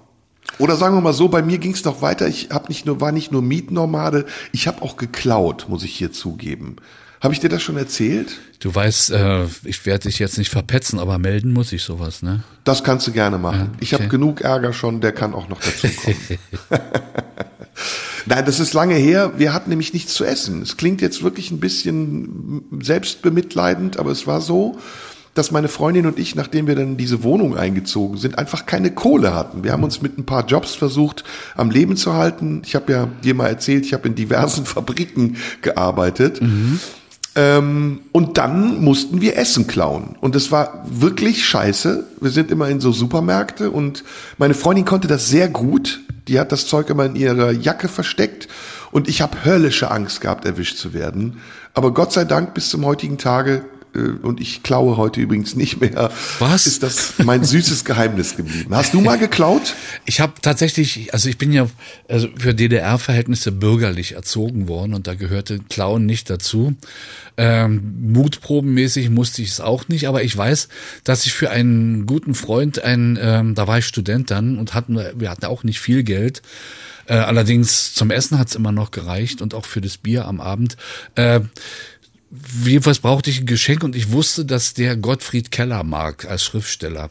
Oder sagen wir mal so, bei mir ging es noch weiter. Ich hab nicht nur, war nicht nur Mietnomade, ich habe auch geklaut, muss ich hier zugeben. Habe ich dir das schon erzählt? Du weißt, äh, ich werde dich jetzt nicht verpetzen, aber melden muss ich sowas, ne? Das kannst du gerne machen. Ich habe okay. genug Ärger schon, der kann auch noch dazu kommen. Nein, das ist lange her. Wir hatten nämlich nichts zu essen. Es klingt jetzt wirklich ein bisschen selbstbemitleidend, aber es war so, dass meine Freundin und ich, nachdem wir dann in diese Wohnung eingezogen sind, einfach keine Kohle hatten. Wir haben uns mit ein paar Jobs versucht, am Leben zu halten. Ich habe ja dir mal erzählt, ich habe in diversen Fabriken gearbeitet. Ähm, und dann mussten wir Essen klauen. Und es war wirklich scheiße. Wir sind immer in so Supermärkte und meine Freundin konnte das sehr gut. Die hat das Zeug immer in ihrer Jacke versteckt und ich habe höllische Angst gehabt, erwischt zu werden. Aber Gott sei Dank bis zum heutigen Tage und ich klaue heute übrigens nicht mehr. Was? Ist das mein süßes Geheimnis geblieben? Hast du mal geklaut? Ich habe tatsächlich, also ich bin ja also für DDR-Verhältnisse bürgerlich erzogen worden und da gehörte Klauen nicht dazu. Ähm, mutprobenmäßig musste ich es auch nicht, aber ich weiß, dass ich für einen guten Freund, ein, ähm, da war ich Student dann und hatten wir hatten auch nicht viel Geld. Äh, allerdings zum Essen hat's immer noch gereicht und auch für das Bier am Abend. Äh, jedenfalls brauchte ich ein Geschenk und ich wusste, dass der Gottfried Keller mag als Schriftsteller.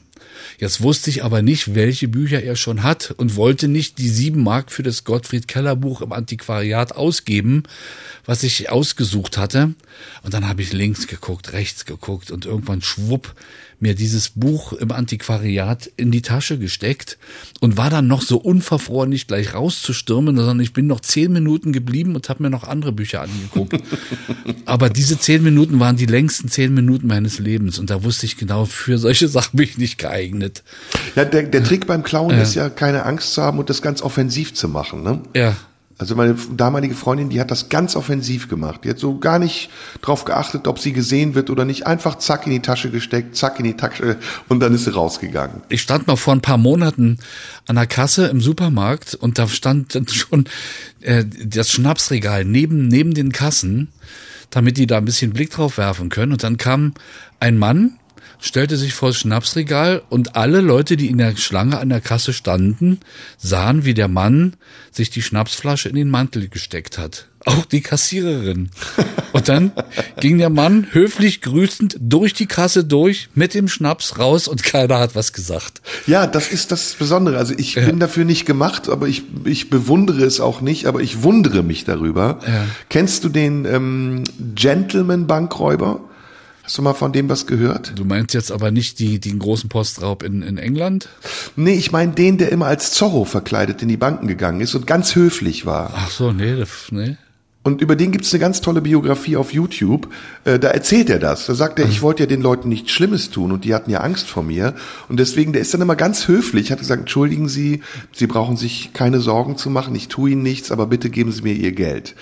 Jetzt wusste ich aber nicht, welche Bücher er schon hat und wollte nicht die sieben Mark für das Gottfried Keller Buch im Antiquariat ausgeben, was ich ausgesucht hatte. Und dann habe ich links geguckt, rechts geguckt und irgendwann schwupp mir dieses Buch im Antiquariat in die Tasche gesteckt und war dann noch so unverfroren, nicht gleich rauszustürmen, sondern ich bin noch zehn Minuten geblieben und habe mir noch andere Bücher angeguckt. Aber diese zehn Minuten waren die längsten zehn Minuten meines Lebens und da wusste ich genau, für solche Sachen bin ich nicht geeignet. Ja, der, der Trick beim Klauen äh. ist ja keine Angst zu haben und das ganz offensiv zu machen. Ne? Ja. Also meine damalige Freundin, die hat das ganz offensiv gemacht. Die hat so gar nicht drauf geachtet, ob sie gesehen wird oder nicht. Einfach zack in die Tasche gesteckt, zack in die Tasche und dann ist sie rausgegangen. Ich stand mal vor ein paar Monaten an der Kasse im Supermarkt und da stand dann schon äh, das Schnapsregal neben, neben den Kassen, damit die da ein bisschen Blick drauf werfen können. Und dann kam ein Mann, stellte sich vor das Schnapsregal und alle Leute, die in der Schlange an der Kasse standen, sahen, wie der Mann sich die Schnapsflasche in den Mantel gesteckt hat. Auch die Kassiererin. Und dann ging der Mann höflich grüßend durch die Kasse durch mit dem Schnaps raus und keiner hat was gesagt. Ja, das ist das Besondere. Also ich ja. bin dafür nicht gemacht, aber ich, ich bewundere es auch nicht, aber ich wundere mich darüber. Ja. Kennst du den ähm, Gentleman-Bankräuber? Hast du mal von dem was gehört? Du meinst jetzt aber nicht die, den großen Postraub in, in England? Nee, ich meine den, der immer als Zorro verkleidet in die Banken gegangen ist und ganz höflich war. Ach so, nee, das, nee. Und über den gibt's eine ganz tolle Biografie auf YouTube. Äh, da erzählt er das. Da sagt er, ich wollte ja den Leuten nichts Schlimmes tun und die hatten ja Angst vor mir. Und deswegen, der ist dann immer ganz höflich, hat gesagt, entschuldigen Sie, Sie brauchen sich keine Sorgen zu machen, ich tue Ihnen nichts, aber bitte geben Sie mir Ihr Geld.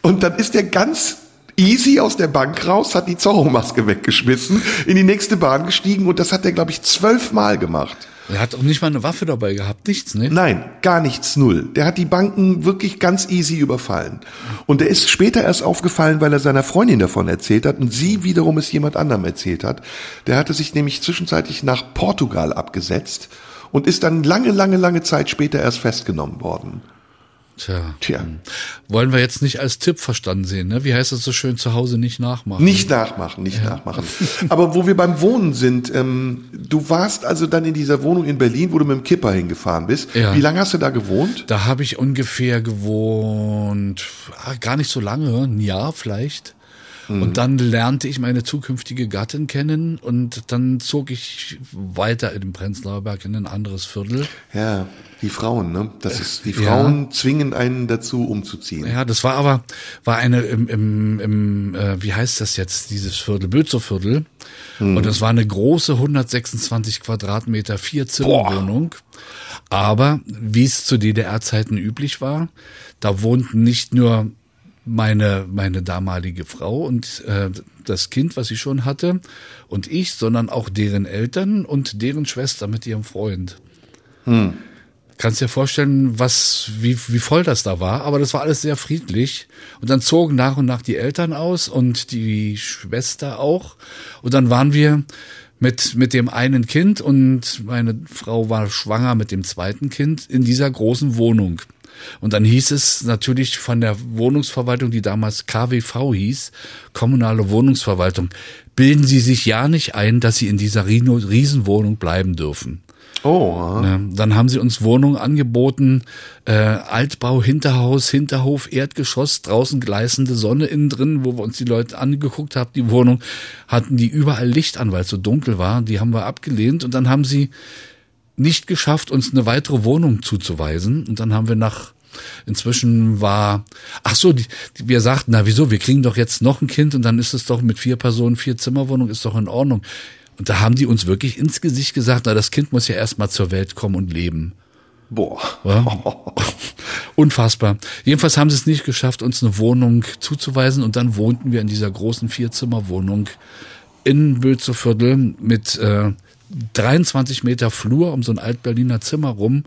Und dann ist er ganz easy aus der Bank raus, hat die Zorro-Maske weggeschmissen, in die nächste Bahn gestiegen und das hat er, glaube ich, zwölfmal gemacht. Er hat auch nicht mal eine Waffe dabei gehabt, nichts, ne? Nein, gar nichts, null. Der hat die Banken wirklich ganz easy überfallen. Und er ist später erst aufgefallen, weil er seiner Freundin davon erzählt hat und sie wiederum es jemand anderem erzählt hat. Der hatte sich nämlich zwischenzeitlich nach Portugal abgesetzt und ist dann lange, lange, lange Zeit später erst festgenommen worden. Tja. Tja. Wollen wir jetzt nicht als Tipp verstanden sehen, ne? Wie heißt es so schön, zu Hause nicht nachmachen? Nicht nachmachen, nicht ja. nachmachen. Aber wo wir beim Wohnen sind, ähm, du warst also dann in dieser Wohnung in Berlin, wo du mit dem Kipper hingefahren bist. Ja. Wie lange hast du da gewohnt? Da habe ich ungefähr gewohnt, ah, gar nicht so lange, ein Jahr vielleicht. Mhm. Und dann lernte ich meine zukünftige Gattin kennen und dann zog ich weiter in den Prenzlauer Berg in ein anderes Viertel. Ja, die Frauen, ne? Das ist, die Frauen ja. zwingen einen dazu, umzuziehen. Ja, das war aber, war eine im, im, im äh, wie heißt das jetzt, dieses Viertel, Bözoviertel. Mhm. Und das war eine große 126 Quadratmeter Vierzimmerwohnung. Aber wie es zu DDR-Zeiten üblich war, da wohnten nicht nur meine, meine damalige Frau und äh, das Kind, was sie schon hatte, und ich, sondern auch deren Eltern und deren Schwester mit ihrem Freund. Hm. Kannst dir vorstellen, was, wie, wie voll das da war, aber das war alles sehr friedlich. Und dann zogen nach und nach die Eltern aus und die Schwester auch. Und dann waren wir mit, mit dem einen Kind und meine Frau war schwanger mit dem zweiten Kind in dieser großen Wohnung. Und dann hieß es natürlich von der Wohnungsverwaltung, die damals KWV hieß, kommunale Wohnungsverwaltung, bilden Sie sich ja nicht ein, dass Sie in dieser Riesenwohnung bleiben dürfen. Oh. Ja, dann haben sie uns Wohnungen angeboten, äh, Altbau, Hinterhaus, Hinterhof, Erdgeschoss, draußen gleißende Sonne innen drin, wo wir uns die Leute angeguckt haben, die Wohnung, hatten die überall Licht an, weil es so dunkel war. Die haben wir abgelehnt und dann haben sie nicht geschafft, uns eine weitere Wohnung zuzuweisen. Und dann haben wir nach Inzwischen war, ach so, die, die, wir sagten, na wieso, wir kriegen doch jetzt noch ein Kind und dann ist es doch mit vier Personen, vier Zimmerwohnung, ist doch in Ordnung. Und da haben die uns wirklich ins Gesicht gesagt, na das Kind muss ja erstmal zur Welt kommen und leben. Boah. Ja. Unfassbar. Jedenfalls haben sie es nicht geschafft, uns eine Wohnung zuzuweisen und dann wohnten wir in dieser großen Vierzimmerwohnung in Bülzeviertel mit äh, 23 Meter Flur um so ein Altberliner Zimmer rum.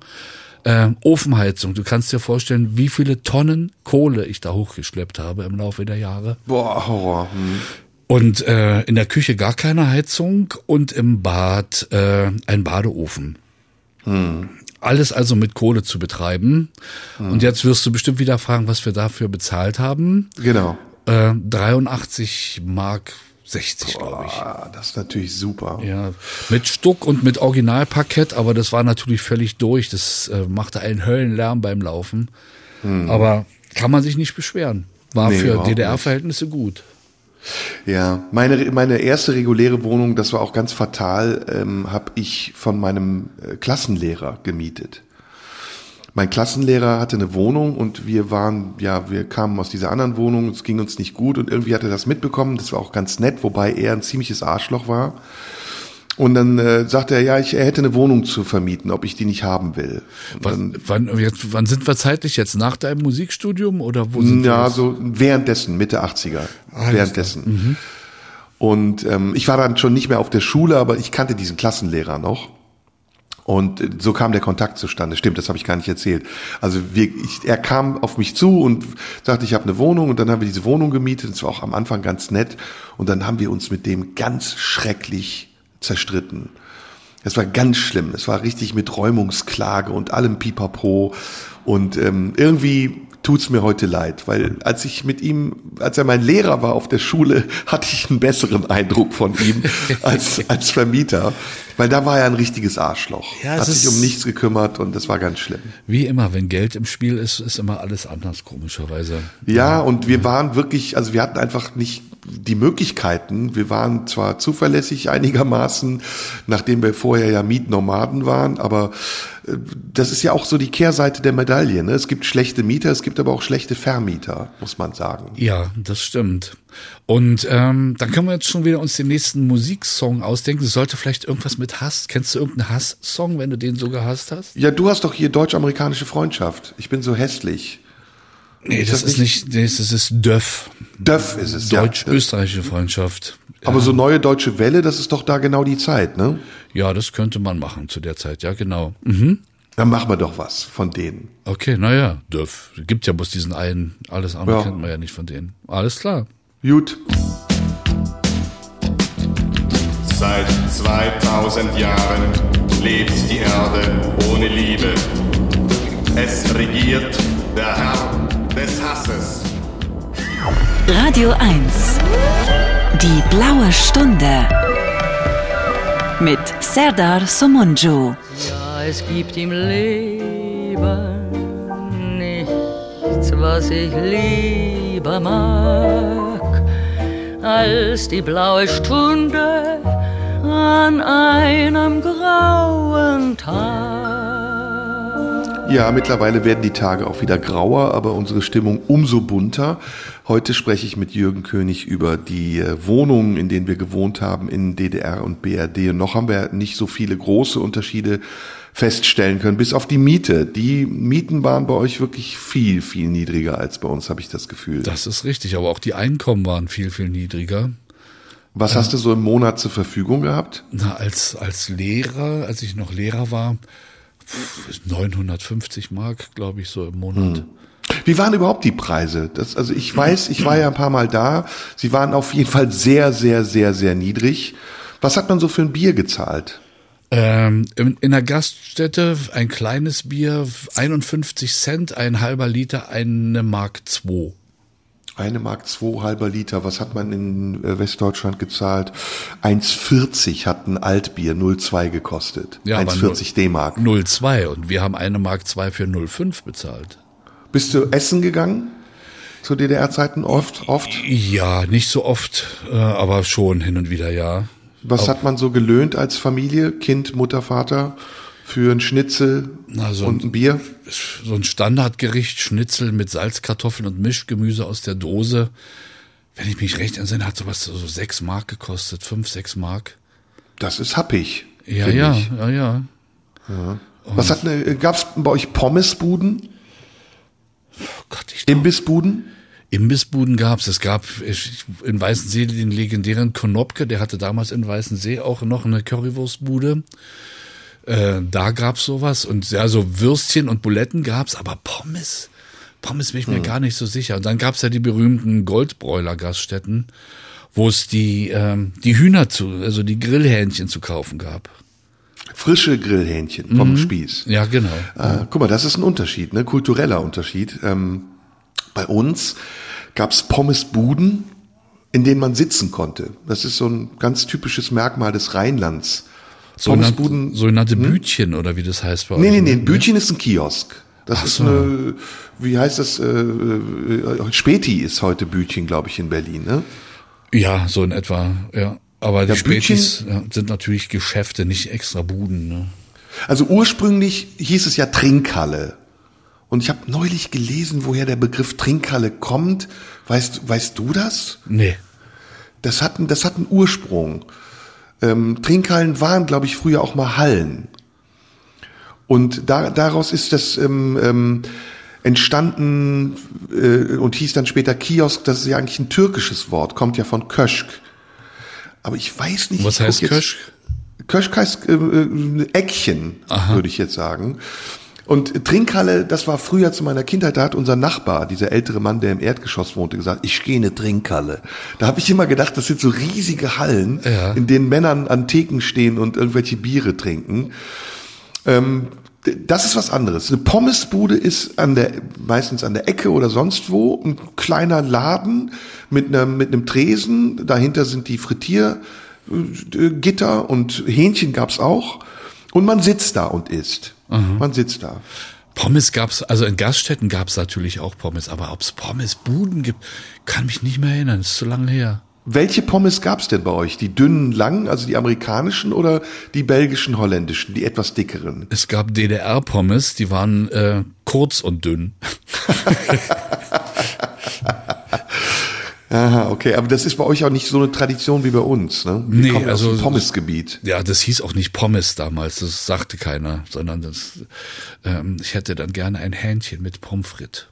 Äh, Ofenheizung. Du kannst dir vorstellen, wie viele Tonnen Kohle ich da hochgeschleppt habe im Laufe der Jahre. Boah, Horror. Hm. Und äh, in der Küche gar keine Heizung und im Bad äh, ein Badeofen. Hm. Alles also mit Kohle zu betreiben. Hm. Und jetzt wirst du bestimmt wieder fragen, was wir dafür bezahlt haben. Genau. Äh, 83 Mark 60, glaube ich. Das ist natürlich super. Ja, mit Stuck und mit Originalparkett, aber das war natürlich völlig durch. Das äh, machte einen Höllenlärm beim Laufen. Hm. Aber kann man sich nicht beschweren. War nee, für DDR-Verhältnisse gut. Ja, meine, meine erste reguläre Wohnung, das war auch ganz fatal, ähm, habe ich von meinem äh, Klassenlehrer gemietet. Mein Klassenlehrer hatte eine Wohnung und wir waren, ja, wir kamen aus dieser anderen Wohnung, es ging uns nicht gut und irgendwie hat er das mitbekommen, das war auch ganz nett, wobei er ein ziemliches Arschloch war. Und dann äh, sagte er, ja, ich, er hätte eine Wohnung zu vermieten, ob ich die nicht haben will. Wann, wann, jetzt, wann sind wir zeitlich jetzt? Nach deinem Musikstudium oder wo sind ja, wir? Ja, so währenddessen, Mitte 80er. Ah, währenddessen. Mhm. Und ähm, ich war dann schon nicht mehr auf der Schule, aber ich kannte diesen Klassenlehrer noch. Und so kam der Kontakt zustande. Stimmt, das habe ich gar nicht erzählt. Also wir, ich, er kam auf mich zu und sagte, ich habe eine Wohnung und dann haben wir diese Wohnung gemietet. Das war auch am Anfang ganz nett. Und dann haben wir uns mit dem ganz schrecklich zerstritten. Es war ganz schlimm. Es war richtig mit Räumungsklage und allem Pipapo. Und ähm, irgendwie tut's mir heute leid, weil als ich mit ihm, als er mein Lehrer war auf der Schule, hatte ich einen besseren Eindruck von ihm als, als Vermieter, weil da war er ein richtiges Arschloch. Ja, Hat sich um nichts gekümmert und das war ganz schlimm. Wie immer, wenn Geld im Spiel ist, ist immer alles anders, komischerweise. Ja, und wir waren wirklich, also wir hatten einfach nicht die Möglichkeiten. Wir waren zwar zuverlässig einigermaßen, nachdem wir vorher ja Mietnomaden waren, aber äh, das ist ja auch so die Kehrseite der Medaille. Ne? Es gibt schlechte Mieter, es gibt aber auch schlechte Vermieter, muss man sagen. Ja, das stimmt. Und ähm, dann können wir jetzt schon wieder uns den nächsten Musiksong ausdenken. Es sollte vielleicht irgendwas mit Hass. Kennst du irgendeinen Hass-Song, wenn du den so gehasst hast? Ja, du hast doch hier deutsch-amerikanische Freundschaft. Ich bin so hässlich. Nee, das, das ist nicht, nee, das ist Döff. Döff ist es, Deutsch-österreichische Freundschaft. Aber so neue deutsche Welle, das ist doch da genau die Zeit, ne? Ja, das könnte man machen zu der Zeit, ja, genau. Mhm. Dann machen wir doch was von denen. Okay, naja, Döff. Gibt ja bloß diesen einen, alles andere ja. kennt man ja nicht von denen. Alles klar. Gut. Seit 2000 Jahren lebt die Erde ohne Liebe. Es regiert der Herr des Hasses. Radio 1. Die blaue Stunde. Mit Serdar Somunju. Ja, es gibt im Leben nichts, was ich lieber mag, als die blaue Stunde an einem grauen Tag. Ja, mittlerweile werden die Tage auch wieder grauer, aber unsere Stimmung umso bunter. Heute spreche ich mit Jürgen König über die äh, Wohnungen, in denen wir gewohnt haben in DDR und BRD. Und noch haben wir nicht so viele große Unterschiede feststellen können, bis auf die Miete. Die Mieten waren bei euch wirklich viel, viel niedriger als bei uns, habe ich das Gefühl. Das ist richtig, aber auch die Einkommen waren viel, viel niedriger. Was hast du so im Monat zur Verfügung gehabt? Na, als, als Lehrer, als ich noch Lehrer war, 950 Mark, glaube ich, so im Monat. Hm. Wie waren überhaupt die Preise? Das, also ich weiß, ich war ja ein paar Mal da. Sie waren auf jeden Fall sehr, sehr, sehr, sehr niedrig. Was hat man so für ein Bier gezahlt? Ähm, in, in der Gaststätte ein kleines Bier, 51 Cent, ein halber Liter, eine Mark 2. Eine Mark zwei halber Liter. Was hat man in äh, Westdeutschland gezahlt? 1,40 hat ein Altbier 0,2 gekostet. Ja, 1,40 D-Mark. 0,2 und wir haben eine Mark 2 für 0,5 bezahlt. Bist du essen gegangen? Zu DDR-Zeiten oft, oft? Ja, nicht so oft, äh, aber schon hin und wieder, ja. Was hat man so gelöhnt als Familie? Kind, Mutter, Vater? für ein Schnitzel Na, so und ein- ein Bier? So ein Standardgericht, Schnitzel mit Salzkartoffeln und Mischgemüse aus der Dose. Wenn ich mich recht entsinne, hat sowas so sechs Mark gekostet, fünf, sechs Mark. Das ist happig. Ja, ja, ich. ja, ja. Was hat ne, gab's bei euch Pommesbuden, Oh Gott, ich Imbissbuden? Imbissbuden gab's. Es gab in Weißensee den legendären Konopke, der hatte damals in Weißensee auch noch eine Currywurstbude. Äh, da gab's sowas und ja, so Würstchen und Buletten gab's, aber Pommes, Pommes bin ich mir gar nicht so sicher. Und dann gab's ja die berühmten Goldbräuler-Gaststätten, wo es die die, die Hühner zu, also die Grillhähnchen zu kaufen gab. Frische Grillhähnchen vom Mhm. Spieß. Ja, genau. Ah, guck mal, das ist ein Unterschied, ne? kultureller Unterschied. Ähm, bei uns gab's Pommesbuden, in denen man sitzen konnte. Das ist so ein ganz typisches Merkmal des Rheinlands. Sogenannte, sogenannte Bütchen oder wie das heißt bei Nee, euch. nee, nee, ne? ein Bütchen ist ein Kiosk. Das Ach ist so. eine, wie heißt das, äh, äh, Späti ist heute Bütchen, glaube ich, in Berlin, ne? Ja, so in etwa, ja. Aber die Ja, Spätis sind natürlich Geschäfte, nicht extra Buden. Ne? Also ursprünglich hieß es ja Trinkhalle. Und ich habe neulich gelesen, woher der Begriff Trinkhalle kommt. Weißt, weißt du das? Nee. Das hat, einen- das hat einen Ursprung. Ähm, Trinkhallen waren, glaube ich, früher auch mal Hallen. Und da, daraus ist das ähm, ähm, entstanden äh, und hieß dann später Kiosk. Das ist ja eigentlich ein türkisches Wort, kommt ja von Köschk. Aber ich weiß nicht. Was heißt Köschk? Köschk heißt äh, äh, Eckchen, würde ich jetzt sagen. Und Trinkhalle, das war früher zu meiner Kindheit, da hat unser Nachbar, dieser ältere Mann, der im Erdgeschoss wohnte, gesagt, ich gehe in eine Trinkhalle. Da habe ich immer gedacht, das sind so riesige Hallen, Ja. in denen Männern an Theken stehen und irgendwelche Biere trinken. Ähm, das ist was anderes. Eine Pommesbude ist an der, meistens an der Ecke oder sonst wo, ein kleiner Laden mit einem, mit einem Tresen. Dahinter sind die Frittiergitter und Hähnchen gab's auch. Und man sitzt da und isst. Man sitzt da. Pommes gab's, also in Gaststätten gab's natürlich auch Pommes, aber ob's Pommesbuden gibt, kann mich nicht mehr erinnern. ist zu lange her. Welche Pommes gab's denn bei euch? Die dünnen, langen, also die amerikanischen oder die belgischen, holländischen, die etwas dickeren? Es gab DDR-Pommes, die waren äh, kurz und dünn. Aha, okay. Aber das ist bei euch auch nicht so eine Tradition wie bei uns, ne? Wir Nee, also- aus dem Pommesgebiet. Ja, das hieß auch nicht Pommes damals, das sagte keiner, sondern das, ähm, ich hätte dann gerne ein Hähnchen mit Pommes frites.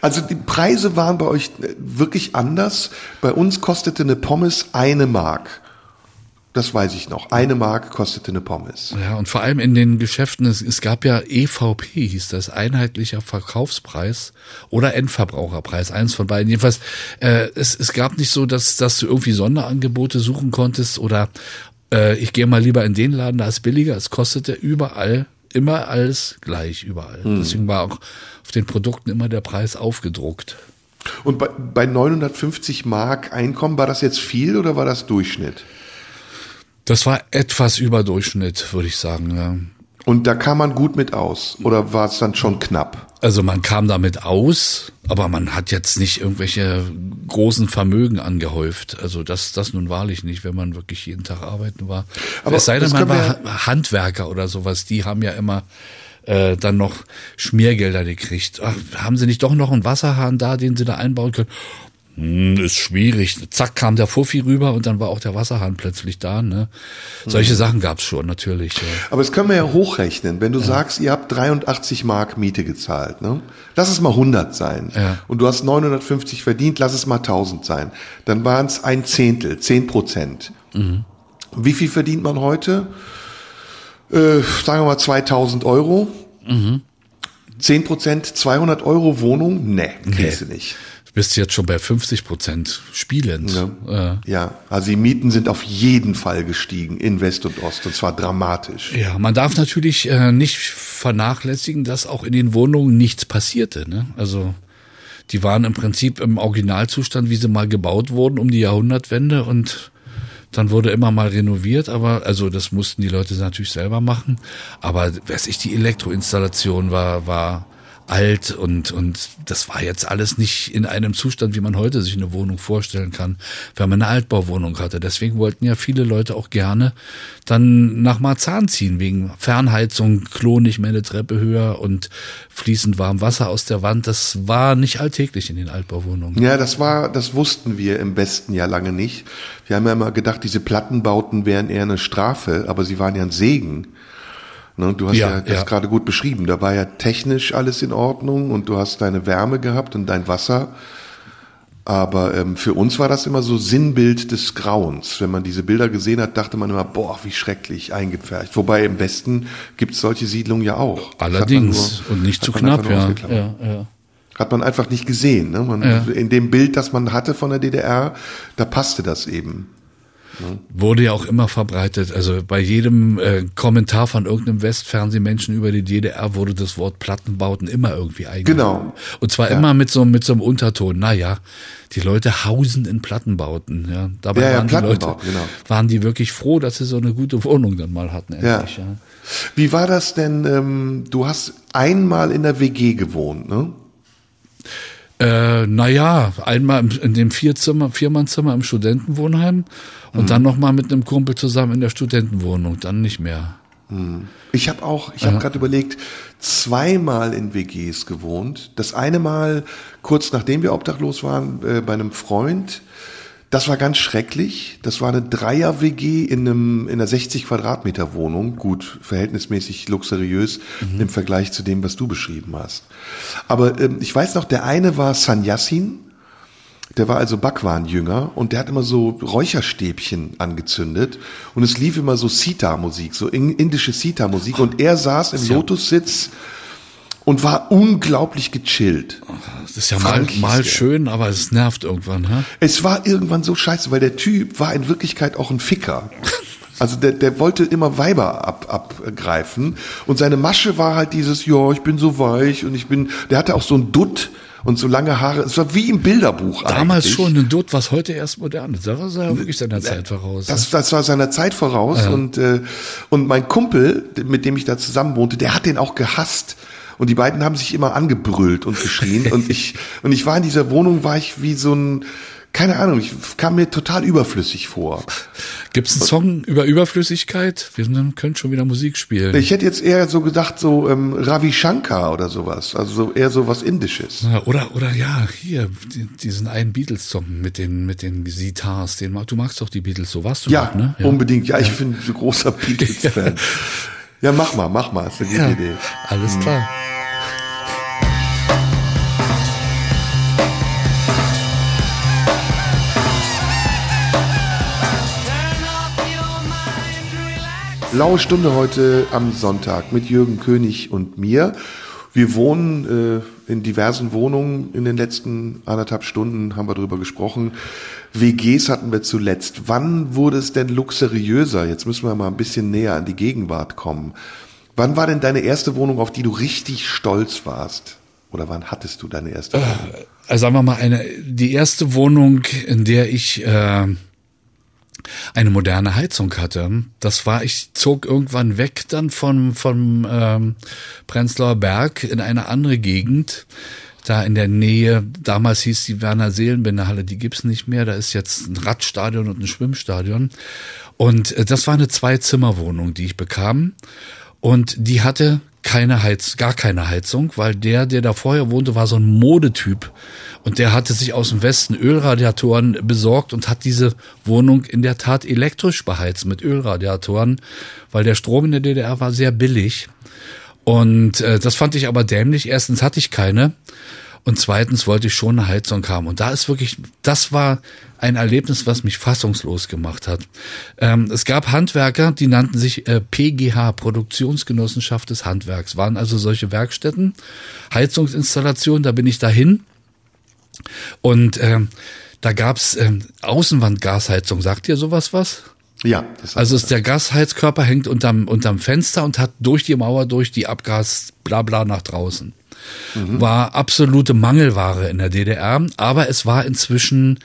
Also die Preise waren bei euch äh, wirklich anders. Bei uns kostete eine Pommes eine Mark. Das weiß ich noch. Eine Mark kostete eine Pommes. Ja, und vor allem in den Geschäften, es, es gab ja EVP, hieß das, einheitlicher Verkaufspreis oder Endverbraucherpreis, eins von beiden. Jedenfalls, äh, es, es gab nicht so, dass, dass du irgendwie Sonderangebote suchen konntest oder äh, ich gehe mal lieber in den Laden, da ist billiger. Es kostete überall, immer alles gleich, überall. Deswegen war auch auf den Produkten immer der Preis aufgedruckt. Und bei, bei 950 Mark Einkommen, war das jetzt viel oder war das Durchschnitt? Das war etwas über Durchschnitt, würde ich sagen. Ja. Und da kam man gut mit aus. Oder war es dann schon knapp? Also man kam damit aus, aber man hat jetzt nicht irgendwelche großen Vermögen angehäuft. Also das, das nun wahrlich nicht, wenn man wirklich jeden Tag arbeiten war. Aber es sei denn, man war Handwerker oder sowas, die haben ja immer äh, dann noch Schmiergelder gekriegt. Ach, haben sie nicht doch noch einen Wasserhahn da, den sie da einbauen können? Hm, ist schwierig. Zack, kam der Fuffi rüber und dann war auch der Wasserhahn plötzlich da. Ne? Solche Sachen gab's schon, natürlich. Ja. Aber das können wir ja hochrechnen. Wenn du sagst, ihr habt 83 Mark Miete gezahlt, ne? Lass es mal 100 sein. Ja. Und du hast 950 verdient, lass es mal 1000 sein. Dann waren es ein Zehntel, 10 Prozent. Wie viel verdient man heute? Äh, sagen wir mal 2000 Euro. 10 Prozent, 200 Euro Wohnung? Nee, kriegst du nicht. Du bist jetzt schon bei 50 Prozent spielend. Ja. Äh, Ja, also die Mieten sind auf jeden Fall gestiegen in West und Ost und zwar dramatisch. Ja, man darf natürlich äh, nicht vernachlässigen, dass auch in den Wohnungen nichts passierte. Ne? Also die waren im Prinzip im Originalzustand, wie sie mal gebaut wurden um die Jahrhundertwende und dann wurde immer mal renoviert, aber also das mussten die Leute natürlich selber machen. Aber weiß ich, die Elektroinstallation war war alt und, und das war jetzt alles nicht in einem Zustand, wie man heute sich eine Wohnung vorstellen kann, wenn man eine Altbauwohnung hatte. Deswegen wollten ja viele Leute auch gerne dann nach Marzahn ziehen, wegen Fernheizung, Klo nicht mehr eine Treppe höher und fließend warm Wasser aus der Wand. Das war nicht alltäglich in den Altbauwohnungen. Ja, das war, das wussten wir im Westen ja lange nicht. Wir haben ja immer gedacht, diese Plattenbauten wären eher eine Strafe, aber sie waren ja ein Segen. Ne, du hast ja, ja das ja. gerade gut beschrieben. Da war ja technisch alles in Ordnung und du hast deine Wärme gehabt und dein Wasser. Aber ähm, für uns war das immer so Sinnbild des Grauens. Wenn man diese Bilder gesehen hat, dachte man immer, boah, wie schrecklich eingepfercht. Wobei im Westen gibt es solche Siedlungen ja auch. Allerdings. Nur, und nicht zu knapp, ja. ja, ja. Hat man einfach nicht gesehen. Ne? Man, ja. In dem Bild, das man hatte von der DDR, da passte das eben. Wurde ja auch immer verbreitet. Also bei jedem äh, Kommentar von irgendeinem Westfernsehmenschen über die DDR wurde das Wort Plattenbauten immer irgendwie eingebaut. Genau. Und zwar ja. immer mit so, mit so einem Unterton. Naja, die Leute hausen in Plattenbauten. Ja, dabei ja, waren die Leute, genau. waren die wirklich froh, dass sie so eine gute Wohnung dann mal hatten. Endlich, ja. Wie war das denn? Ähm, du hast einmal in der WG gewohnt, ne? Äh, naja, einmal in dem Vierzimmer, Viermannzimmer im Studentenwohnheim und mhm. dann nochmal mit einem Kumpel zusammen in der Studentenwohnung, dann nicht mehr. Mhm. Ich habe auch, ich habe ja. gerade überlegt, zweimal in WGs gewohnt. Das eine Mal kurz nachdem wir obdachlos waren, äh, bei einem Freund das war ganz schrecklich. Das war eine Dreier-WG in, einem, in einer 60 Quadratmeter Wohnung. Gut, verhältnismäßig luxuriös mhm. im Vergleich zu dem, was du beschrieben hast. Aber ähm, ich weiß noch, der eine war Sanyassin. Der war also Bhagwan-Jünger und der hat immer so Räucherstäbchen angezündet und es lief immer so Sita-Musik, so indische Sita-Musik und er saß im Lotussitz und war unglaublich gechillt. Das ist ja mal, mal schön, aber es nervt irgendwann. Hä? Es war irgendwann so scheiße, weil der Typ war in Wirklichkeit auch ein Ficker. Also der, der wollte immer Weiber ab, abgreifen und seine Masche war halt dieses, ja, ich bin so weich und ich bin, der hatte auch so ein Dutt und so lange Haare. Es war wie im Bilderbuch Damals eigentlich. schon ein Dutt, was heute erst modern ist. Das war ja wirklich seiner Zeit voraus. Das, das war seiner Zeit voraus ja. und, äh, und mein Kumpel, mit dem ich da zusammen wohnte, der hat den auch gehasst und die beiden haben sich immer angebrüllt und geschrien. und ich, und ich war in dieser Wohnung, war ich wie so ein, keine Ahnung, ich kam mir total überflüssig vor. Gibt es einen Song über Überflüssigkeit? Wir können schon wieder Musik spielen. Ich hätte jetzt eher so gedacht, so ähm, Ravi Shankar oder sowas, also so eher so was Indisches. Oder oder ja, hier diesen einen Beatles-Song mit den mit den Sitars, den du magst doch die Beatles, so warst du ja, noch, ne? Ja, unbedingt. Ja, ich bin so großer Beatles-Fan. ja, mach mal, mach mal, ist eine gute ja, Idee. Alles klar. Hm. Blaue Stunde heute am Sonntag mit Jürgen König und mir. Wir wohnen äh, in diversen Wohnungen. In den letzten anderthalb Stunden haben wir darüber gesprochen. WGs hatten wir zuletzt. Wann wurde es denn luxuriöser? Jetzt müssen wir mal ein bisschen näher an die Gegenwart kommen. Wann war denn deine erste Wohnung, auf die du richtig stolz warst? Oder wann hattest du deine erste Wohnung? Äh, sagen wir mal, eine, die erste Wohnung, in der ich äh, eine moderne Heizung hatte. Das war, ich zog irgendwann weg dann vom, vom ähm, Prenzlauer Berg in eine andere Gegend. Da in der Nähe, damals hieß die Werner Seelenbinderhalle, die gibt's nicht mehr. Da ist jetzt ein Radstadion und ein Schwimmstadion. Und äh, das war eine Zwei-Zimmer-Wohnung, die ich bekam. Und die hatte keine Heiz, gar keine Heizung, weil der, der da vorher wohnte, war so ein Modetyp. Und der hatte sich aus dem Westen Ölradiatoren besorgt und hat diese Wohnung in der Tat elektrisch beheizt mit Ölradiatoren, weil der Strom in der DDR war sehr billig. Und äh, das fand ich aber dämlich. Erstens hatte ich keine. Und zweitens wollte ich schon eine Heizung haben. Und da ist wirklich, das war ein Erlebnis, was mich fassungslos gemacht hat. Ähm, es gab Handwerker, die nannten sich äh, PGH, Produktionsgenossenschaft des Handwerks, waren also solche Werkstätten, Heizungsinstallationen, da bin ich dahin. Und ähm, da gab's ähm, Außenwandgasheizung. Sagt ihr sowas was? Ja. Also ist der Gasheizkörper hängt unterm, unterm Fenster und hat durch die Mauer durch die Abgas bla bla nach draußen. Mhm. War absolute Mangelware in der DDR, aber es war inzwischen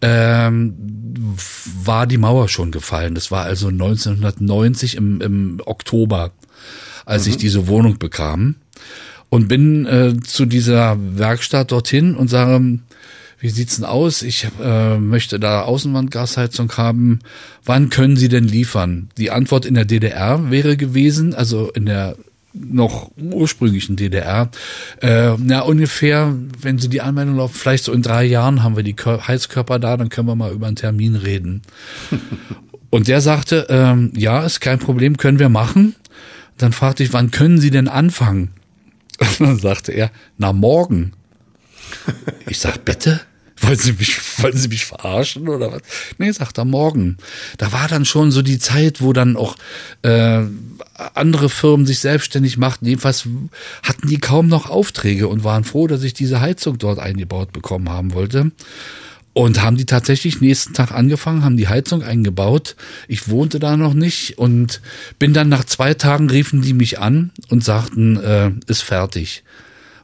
ähm, war die Mauer schon gefallen. Das war also 1990 im, im Oktober, als mhm. ich diese Wohnung bekam. Und bin äh, zu dieser Werkstatt dorthin und sage, wie sieht's denn aus? Ich äh, möchte da Außenwandgasheizung haben. Wann können Sie denn liefern? Die Antwort in der DDR wäre gewesen, also in der noch ursprünglichen DDR. Äh, na, ungefähr, wenn Sie die Anmeldung laufen, vielleicht so in drei Jahren haben wir die Heizkörper da, dann können wir mal über einen Termin reden. Und der sagte, ähm, ja, ist kein Problem, können wir machen. Dann fragte ich, wann können Sie denn anfangen? Und dann sagte er, na morgen. Ich sag, bitte? Wollen Sie mich, wollen Sie mich verarschen oder was? Nee, sagt er morgen. Da war dann schon so die Zeit, wo dann auch äh, andere Firmen sich selbstständig machten. Jedenfalls hatten die kaum noch Aufträge und waren froh, dass ich diese Heizung dort eingebaut bekommen haben wollte. Und haben die tatsächlich nächsten Tag angefangen, haben die Heizung eingebaut. Ich wohnte da noch nicht und bin dann nach zwei Tagen riefen die mich an und sagten, äh, ist fertig.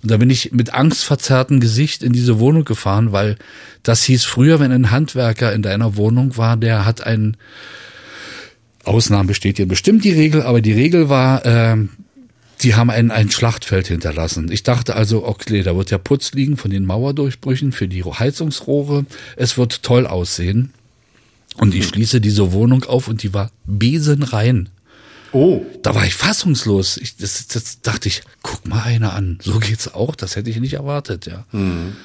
Und da bin ich mit angstverzerrtem Gesicht in diese Wohnung gefahren, weil das hieß früher, wenn ein Handwerker in deiner Wohnung war, der hat ein Ausnahmen besteht hier bestimmt die Regel, aber die Regel war, äh, die haben ein, ein Schlachtfeld hinterlassen. Ich dachte also, okay, da wird ja Putz liegen von den Mauerdurchbrüchen für die Heizungsrohre. Es wird toll aussehen. Und ich schließe diese Wohnung auf und die war besenrein. Oh. Da war ich fassungslos. Ich, das, das dachte ich, guck mal einer an. So geht's auch. Das hätte ich nicht erwartet, ja. Mhm.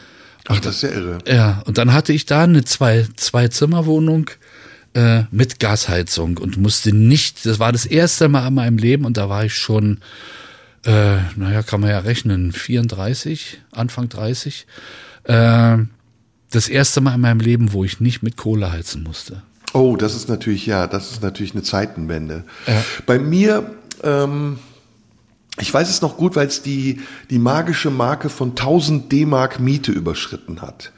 Ach, das ist ja irre. Ja, und dann hatte ich da eine zwei, zwei Zimmerwohnung äh, mit Gasheizung und musste nicht, das war das erste Mal in meinem Leben und da war ich schon, äh, naja, kann man ja rechnen, 34, Anfang 30. Äh, das erste Mal in meinem Leben, wo ich nicht mit Kohle heizen musste. Oh, das ist natürlich, ja, das ist natürlich eine Zeitenwende. Ja. Bei mir, ähm, ich weiß es noch gut, weil es die, die magische Marke von 1000 D-Mark Miete überschritten hat.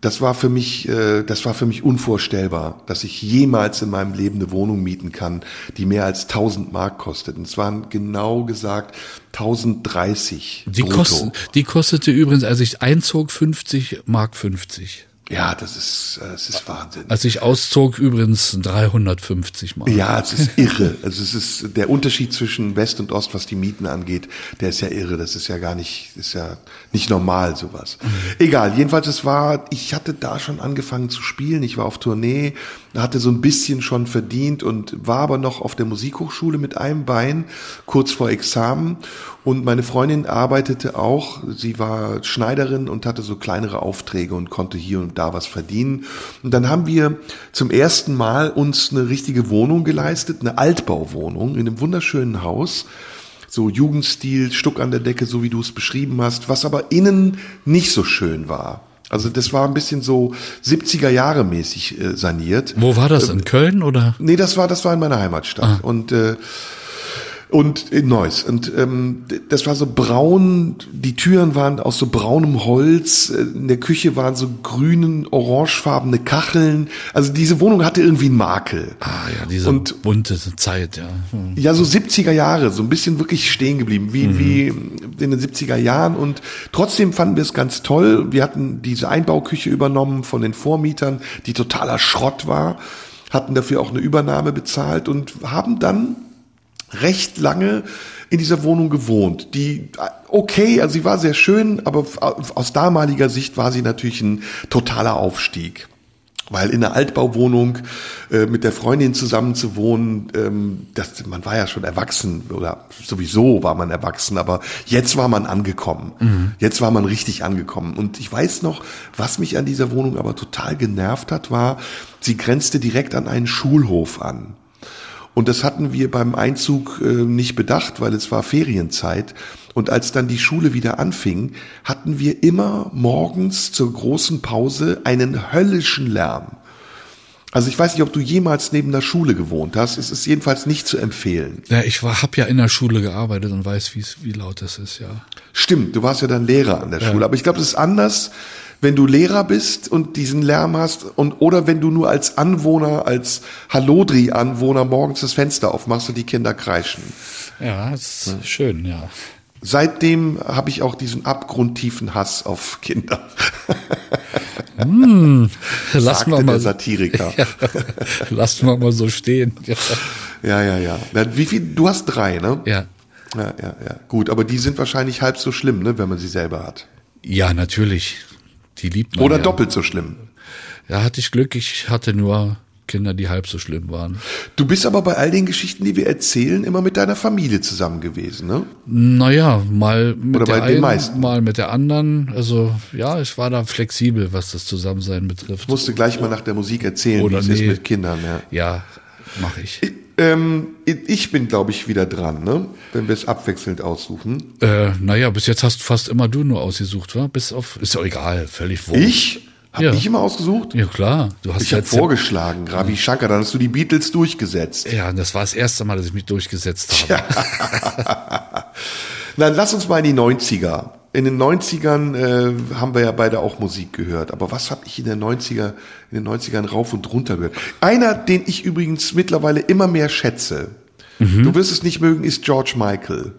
Das war für mich, äh, das war für mich unvorstellbar, dass ich jemals in meinem Leben eine Wohnung mieten kann, die mehr als 1000 Mark kostet. Und es waren genau gesagt 1030. Die, kost, die kostete übrigens, als ich einzog, 50 Mark 50. Ja, das ist, äh, das ist Wahnsinn. Als ich auszog, übrigens 350 Mal. Ja, es ist irre. Also es ist der Unterschied zwischen West und Ost, was die Mieten angeht, der ist ja irre. Das ist ja gar nicht, ist ja nicht normal sowas. Mhm. Egal. Jedenfalls, es war, ich hatte da schon angefangen zu spielen. Ich war auf Tournee, hatte so ein bisschen schon verdient und war aber noch auf der Musikhochschule mit einem Bein kurz vor Examen und meine Freundin arbeitete auch, sie war Schneiderin und hatte so kleinere Aufträge und konnte hier und da was verdienen. Und dann haben wir zum ersten Mal uns eine richtige Wohnung geleistet, eine Altbauwohnung in einem wunderschönen Haus. So Jugendstil, Stuck an der Decke, so wie du es beschrieben hast, was aber innen nicht so schön war. Also das war ein bisschen so 70er Jahre mäßig äh, saniert. Wo war das? In Köln oder? Nee, das war das war in meiner Heimatstadt. Ah. Und äh, und in Neuss. Und ähm, das war so braun, die Türen waren aus so braunem Holz, in der Küche waren so grünen, orangefarbene Kacheln. Also diese Wohnung hatte irgendwie einen Makel. Ah ja, diese und, bunte Zeit, ja. Hm. Ja, so 70er Jahre, so ein bisschen wirklich stehen geblieben, wie, mhm. wie in den 70er Jahren. Und trotzdem fanden wir es ganz toll. Wir hatten diese Einbauküche übernommen von den Vormietern, die totaler Schrott war, hatten dafür auch eine Übernahme bezahlt und haben dann recht lange in dieser Wohnung gewohnt. Die, okay, also sie war sehr schön, aber aus damaliger Sicht war sie natürlich ein totaler Aufstieg. Weil in einer Altbauwohnung äh, mit der Freundin zusammen zu wohnen, ähm, das, man war ja schon erwachsen oder sowieso war man erwachsen, aber jetzt war man angekommen. Mhm. Jetzt war man richtig angekommen. Und ich weiß noch, was mich an dieser Wohnung aber total genervt hat, war, sie grenzte direkt an einen Schulhof an. Und das hatten wir beim Einzug äh, nicht bedacht, weil es war Ferienzeit. Und als dann die Schule wieder anfing, hatten wir immer morgens zur großen Pause einen höllischen Lärm. Also ich weiß nicht, ob du jemals neben der Schule gewohnt hast. Es ist jedenfalls nicht zu empfehlen. Ja, ich war, hab ja in der Schule gearbeitet und weiß, wie, laut das ist, ja. Stimmt, du warst ja dann Lehrer an der ja. Schule. Aber ich glaube, es ist anders, wenn du Lehrer bist und diesen Lärm hast und oder wenn du nur als Anwohner, als Hallodri-Anwohner morgens das Fenster aufmachst und die Kinder kreischen. Ja, ist ja. schön, ja. Seitdem habe ich auch diesen abgrundtiefen Hass auf Kinder. Hm, lassen wir mal. Der Satiriker. Ja, lassen wir mal so stehen. Ja, ja, ja. ja. Wie viel? Du hast drei, ne? Ja. Ja, ja, ja. Gut, aber die sind wahrscheinlich halb so schlimm, ne, wenn man sie selber hat. Ja, natürlich. Die liebt man Oder ja. doppelt so schlimm. Ja, hatte ich Glück. Ich hatte nur Kinder, die halb so schlimm waren. Du bist aber bei all den Geschichten, die wir erzählen, immer mit deiner Familie zusammen gewesen, ne? Naja, mal mit Oder der bei den einen, meisten. mal mit der anderen. Also ja, ich war da flexibel, was das Zusammensein betrifft. Ich musste gleich mal nach der Musik erzählen, Oder wie es ist nee. mit Kindern, ja. Ja, mache ich. Ähm, ich bin, glaube ich, wieder dran, ne? Wenn wir es abwechselnd aussuchen. Äh, naja, bis jetzt hast fast immer du nur ausgesucht, wa? Bis auf, ist doch egal, völlig wurscht. Ich? Hab Ja. ich immer ausgesucht? Ja klar, du hast Ich habe jetzt vorgeschlagen, Ravi Shankar, dann hast du die Beatles durchgesetzt. ja, das war das erste Mal, dass ich mich durchgesetzt habe. Dann lass uns mal in die 90er. In den 90ern äh, haben wir ja beide auch Musik gehört. Aber was habe ich in den 90er, in den 90ern rauf und runter gehört? Einer, den ich übrigens mittlerweile immer mehr schätze. Mhm. Du wirst es nicht mögen, ist George Michael.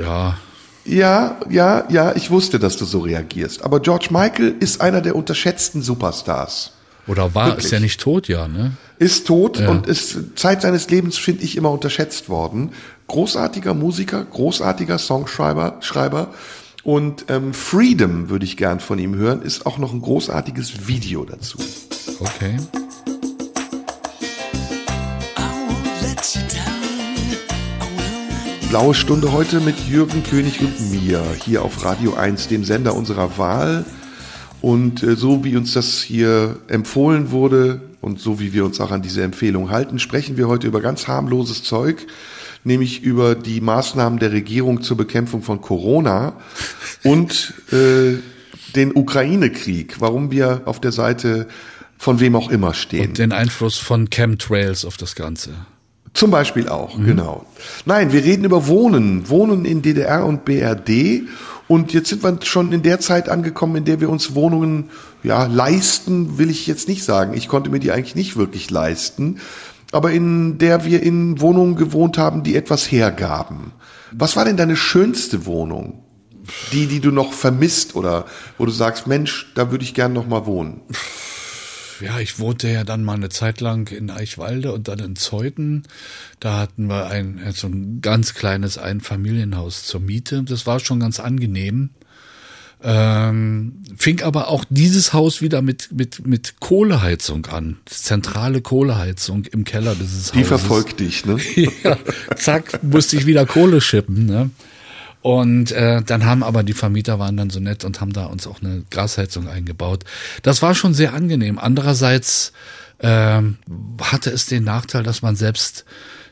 Ja, Ja, ja, ja, ich wusste, dass du so reagierst. Aber George Michael ist einer der unterschätzten Superstars. oder war Wirklich? ist ja nicht tot, ja, ne? Ist tot Ja. und ist Zeit seines Lebens, finde ich, immer unterschätzt worden. Großartiger Musiker, großartiger Songschreiber, Schreiber. Und ähm, Freedom würde ich gern von ihm hören, ist auch noch ein großartiges Video dazu. Okay. Blaue Stunde heute mit Jürgen König und mir hier auf Radio 1, dem Sender unserer Wahl. Und äh, so wie uns das hier empfohlen wurde und so wie wir uns auch an diese Empfehlung halten, sprechen wir heute über ganz harmloses Zeug, nämlich über die Maßnahmen der Regierung zur Bekämpfung von Corona und äh, den Ukraine-Krieg, warum wir auf der Seite von wem auch immer stehen. Den Einfluss von Chemtrails auf das Ganze. Zum Beispiel auch, genau. Nein, wir reden über Wohnen, Wohnen in DDR und BRD. Und jetzt sind wir schon in der Zeit angekommen, in der wir uns Wohnungen ja leisten, will ich jetzt nicht sagen. Ich konnte mir die eigentlich nicht wirklich leisten, aber in der wir in Wohnungen gewohnt haben, die etwas hergaben. Was war denn deine schönste Wohnung? Die, die du noch vermisst oder wo du sagst, Mensch, da würde ich gern noch mal wohnen. Ja, ich wohnte ja dann mal eine Zeit lang in Eichwalde und dann in Zeuthen. Da hatten wir ein so ein ganz kleines Einfamilienhaus zur Miete. Das war schon ganz angenehm. Ähm, fing aber auch dieses Haus wieder mit mit mit Kohleheizung an, zentrale Kohleheizung im Keller dieses Die Hauses. verfolgt dich, ne? ja, zack, musste ich wieder Kohle schippen. Ne? Und äh, dann haben aber die Vermieter waren dann so nett und haben da uns auch eine Gasheizung eingebaut. Das war schon sehr angenehm. Andererseits ähm, hatte es den Nachteil, dass man selbst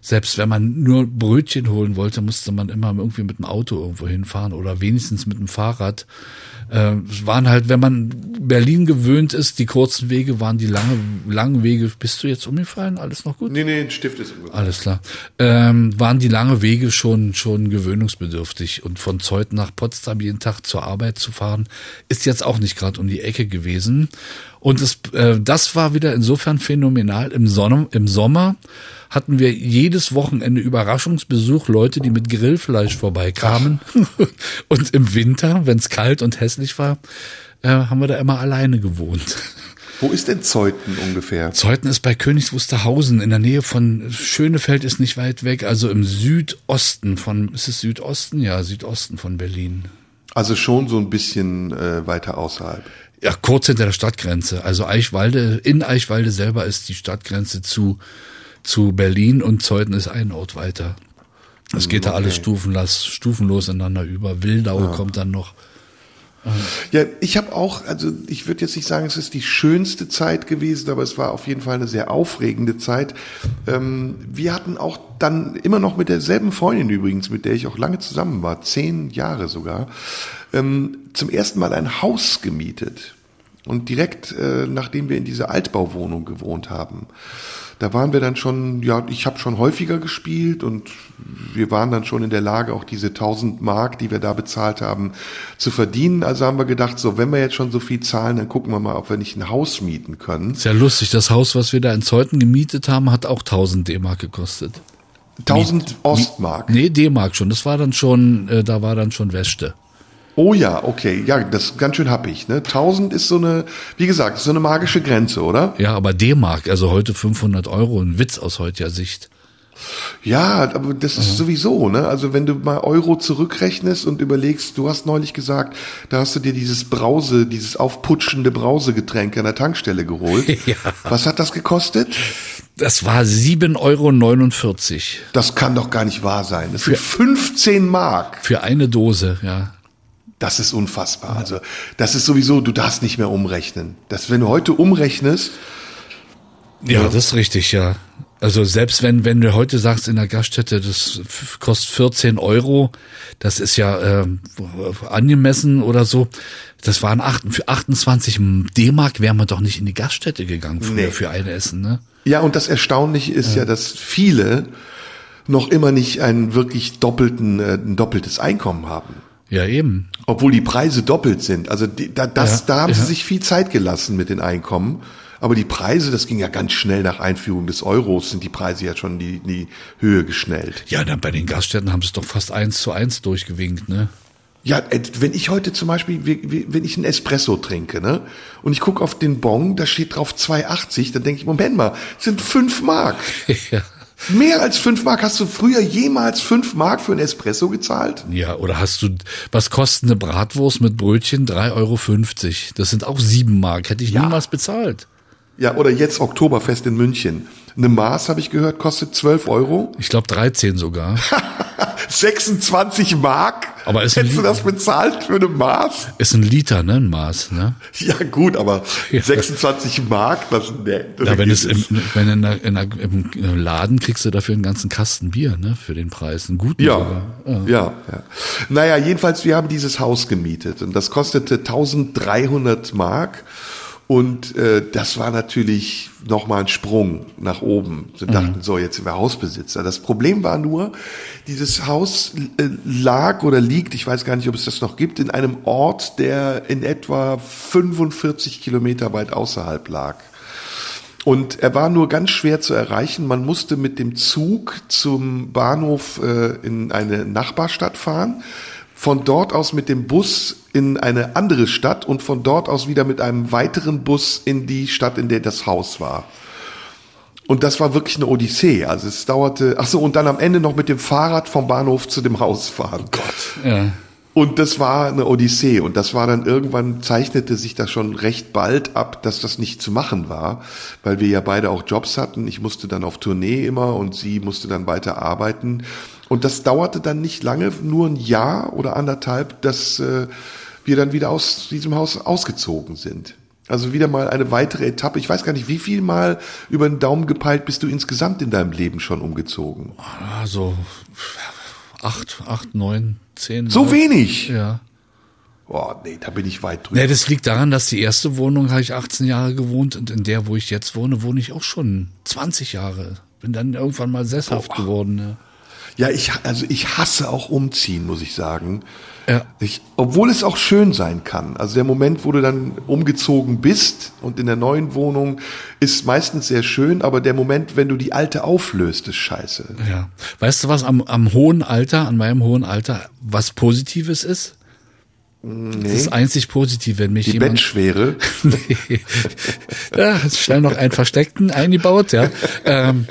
selbst wenn man nur Brötchen holen wollte, musste man immer irgendwie mit dem Auto irgendwo hinfahren oder wenigstens mit dem Fahrrad. Äh, es waren halt, wenn man Berlin gewöhnt ist, die kurzen Wege waren die lange, langen Wege. Bist du jetzt umgefallen? Alles noch gut? Nee, nee, ein Stift ist umgefallen. Alles klar. Ähm, waren die lange Wege schon, schon gewöhnungsbedürftig. Und von Zeuthen nach Potsdam jeden Tag zur Arbeit zu fahren, ist jetzt auch nicht gerade um die Ecke gewesen. Und es, äh, das war wieder insofern phänomenal. Im, Sonne, Im Sommer hatten wir jedes Wochenende Überraschungsbesuch, Leute, die mit Grillfleisch vorbeikamen. und im Winter, wenn es kalt und hässlich war, äh, haben wir da immer alleine gewohnt. Wo ist denn Zeuthen ungefähr? Zeuthen ist bei Königs Wusterhausen in der Nähe von Schönefeld ist nicht weit weg, also im Südosten von, ist es Südosten? Ja, Südosten von Berlin. Also schon so ein bisschen äh, weiter außerhalb. Ja, kurz hinter der Stadtgrenze. Also Eichwalde, in Eichwalde selber ist die Stadtgrenze zu, zu Berlin und Zeuthen ist ein Ort weiter. Es geht da alles stufenlos, stufenlos ineinander über. Wildau kommt dann noch. Ja, ich habe auch, also ich würde jetzt nicht sagen, es ist die schönste Zeit gewesen, aber es war auf jeden Fall eine sehr aufregende Zeit. Ähm, wir hatten auch dann immer noch mit derselben Freundin übrigens, mit der ich auch lange zusammen war, zehn Jahre sogar, ähm, zum ersten Mal ein Haus gemietet. Und direkt äh, nachdem wir in dieser Altbauwohnung gewohnt haben, da waren wir dann schon, ja, ich habe schon häufiger gespielt und wir waren dann schon in der Lage, auch diese 1000 Mark, die wir da bezahlt haben, zu verdienen. Also haben wir gedacht, so, wenn wir jetzt schon so viel zahlen, dann gucken wir mal, ob wir nicht ein Haus mieten können. Ist ja lustig, das Haus, was wir da in Zeuthen gemietet haben, hat auch 1000 D-Mark gekostet. 1000 Ostmark. Nee, D-Mark schon. Das war dann schon, äh, da war dann schon Weste. Oh ja, okay, ja, das ist ganz schön happig. Ne? 1000 ist so eine, wie gesagt, so eine magische Grenze, oder? Ja, aber D-Mark, also heute 500 Euro, ein Witz aus heutiger Sicht. Ja, aber das ist sowieso, ne? Also wenn du mal Euro zurückrechnest und überlegst, du hast neulich gesagt, da hast du dir dieses Brause, dieses aufputschende Brausegetränk an der Tankstelle geholt. Ja. Was hat das gekostet? Das war 7,49 Euro Das kann doch gar nicht wahr sein. Das sind 15 Mark. für eine Dose, ja. Das ist unfassbar. Also, das ist sowieso, du darfst nicht mehr umrechnen. Das, wenn du heute umrechnest, Ja, das ist richtig, ja. Also selbst wenn, wenn du heute sagst in der Gaststätte, das kostet 14 Euro, das ist ja ähm, angemessen oder so. Das waren acht, für 28 D-Mark wären wir doch nicht in die Gaststätte gegangen früher Nee. für ein Essen, ne? Ja, und das Erstaunliche ist ja, dass viele noch immer nicht einen wirklich doppelten, äh, ein doppeltes Einkommen haben. Ja, eben. Obwohl die Preise doppelt sind. Also die, da, das, Ja, da haben ja. sie sich viel Zeit gelassen mit den Einkommen. Aber die Preise, das ging ja ganz schnell nach Einführung des Euros, sind die Preise ja schon in die, in die Höhe geschnellt. Ja, dann bei den Gaststätten haben sie es doch fast eins zu eins durchgewinkt, ne? Ja, äh, wenn ich heute zum Beispiel, wenn ich einen Espresso trinke, ne, und ich gucke auf den Bon, da steht drauf 2,80, dann denke ich, Moment mal, das sind fünf Mark. ja. Mehr als fünf Mark. Hast du früher jemals fünf Mark für einen Espresso gezahlt? Ja, oder hast du, was kostet eine Bratwurst mit Brötchen? 3,50 Euro. Das sind auch sieben Mark. Hätte ich Ja. niemals bezahlt. Ja, oder jetzt Oktoberfest in München. Eine Maß, habe ich gehört, kostet 12 Euro. Ich glaube 13 sogar. 26 Mark? Aber ist Hättest du das bezahlt für eine Maß? Ist ein Liter, ne? Ein Maß, ne? Ja, gut, aber Ja. 26 Mark, das, nee, das Ja, wenn es im, wenn in der, in der, im Laden kriegst du dafür einen ganzen Kasten Bier, ne? Für den Preis. Einen guten Ja, sogar. ja, ja. Naja, jedenfalls, wir haben dieses Haus gemietet und das kostete 1300 Mark. Und äh, das war natürlich nochmal ein Sprung nach oben. Wir dachten, so, jetzt sind wir Hausbesitzer. Das Problem war nur, dieses Haus äh, lag oder liegt, ich weiß gar nicht, ob es das noch gibt, in einem Ort, der in etwa 45 Kilometer weit außerhalb lag. Und er war nur ganz schwer zu erreichen. Man musste mit dem Zug zum Bahnhof äh, in eine Nachbarstadt fahren, von dort aus mit dem Bus in eine andere Stadt und von dort aus wieder mit einem weiteren Bus in die Stadt, in der das Haus war. Und das war wirklich eine Odyssee. Also es dauerte, ach so, und dann am Ende noch mit dem Fahrrad vom Bahnhof zu dem Haus fahren. Gott. Ja. Und das war eine Odyssee. Und das war dann irgendwann, zeichnete sich das schon recht bald ab, dass das nicht zu machen war, weil wir ja beide auch Jobs hatten. Ich musste dann auf Tournee immer und sie musste dann weiter arbeiten. Und das dauerte dann nicht lange, nur ein Jahr oder anderthalb, dass äh, wir dann wieder aus diesem Haus ausgezogen sind. Also wieder mal eine weitere Etappe. Ich weiß gar nicht, wie viel Mal über den Daumen gepeilt bist du insgesamt in deinem Leben schon umgezogen? Also acht, acht, neun, zehn. So Mal. wenig? Ja. Boah, nee, da bin ich weit drüber. Nee, das liegt daran, dass die erste Wohnung habe ich 18 Jahre gewohnt und in der, wo ich jetzt wohne, wohne ich auch schon 20 Jahre. Bin dann irgendwann mal sesshaft geworden. Ne? Ja, ich, also ich hasse auch umziehen, muss ich sagen. Ja. Ich, obwohl es auch schön sein kann. Also der Moment, wo du dann umgezogen bist und in der neuen Wohnung ist meistens sehr schön, aber der Moment, wenn du die alte auflöst, ist scheiße. Ja. Weißt du was am, am hohen Alter, an meinem hohen Alter, was Positives ist? Das ist einzig positiv, wenn mich Die jemand. Bettschwere. ja, schnell noch einen versteckten eingebaut, ja. Ähm,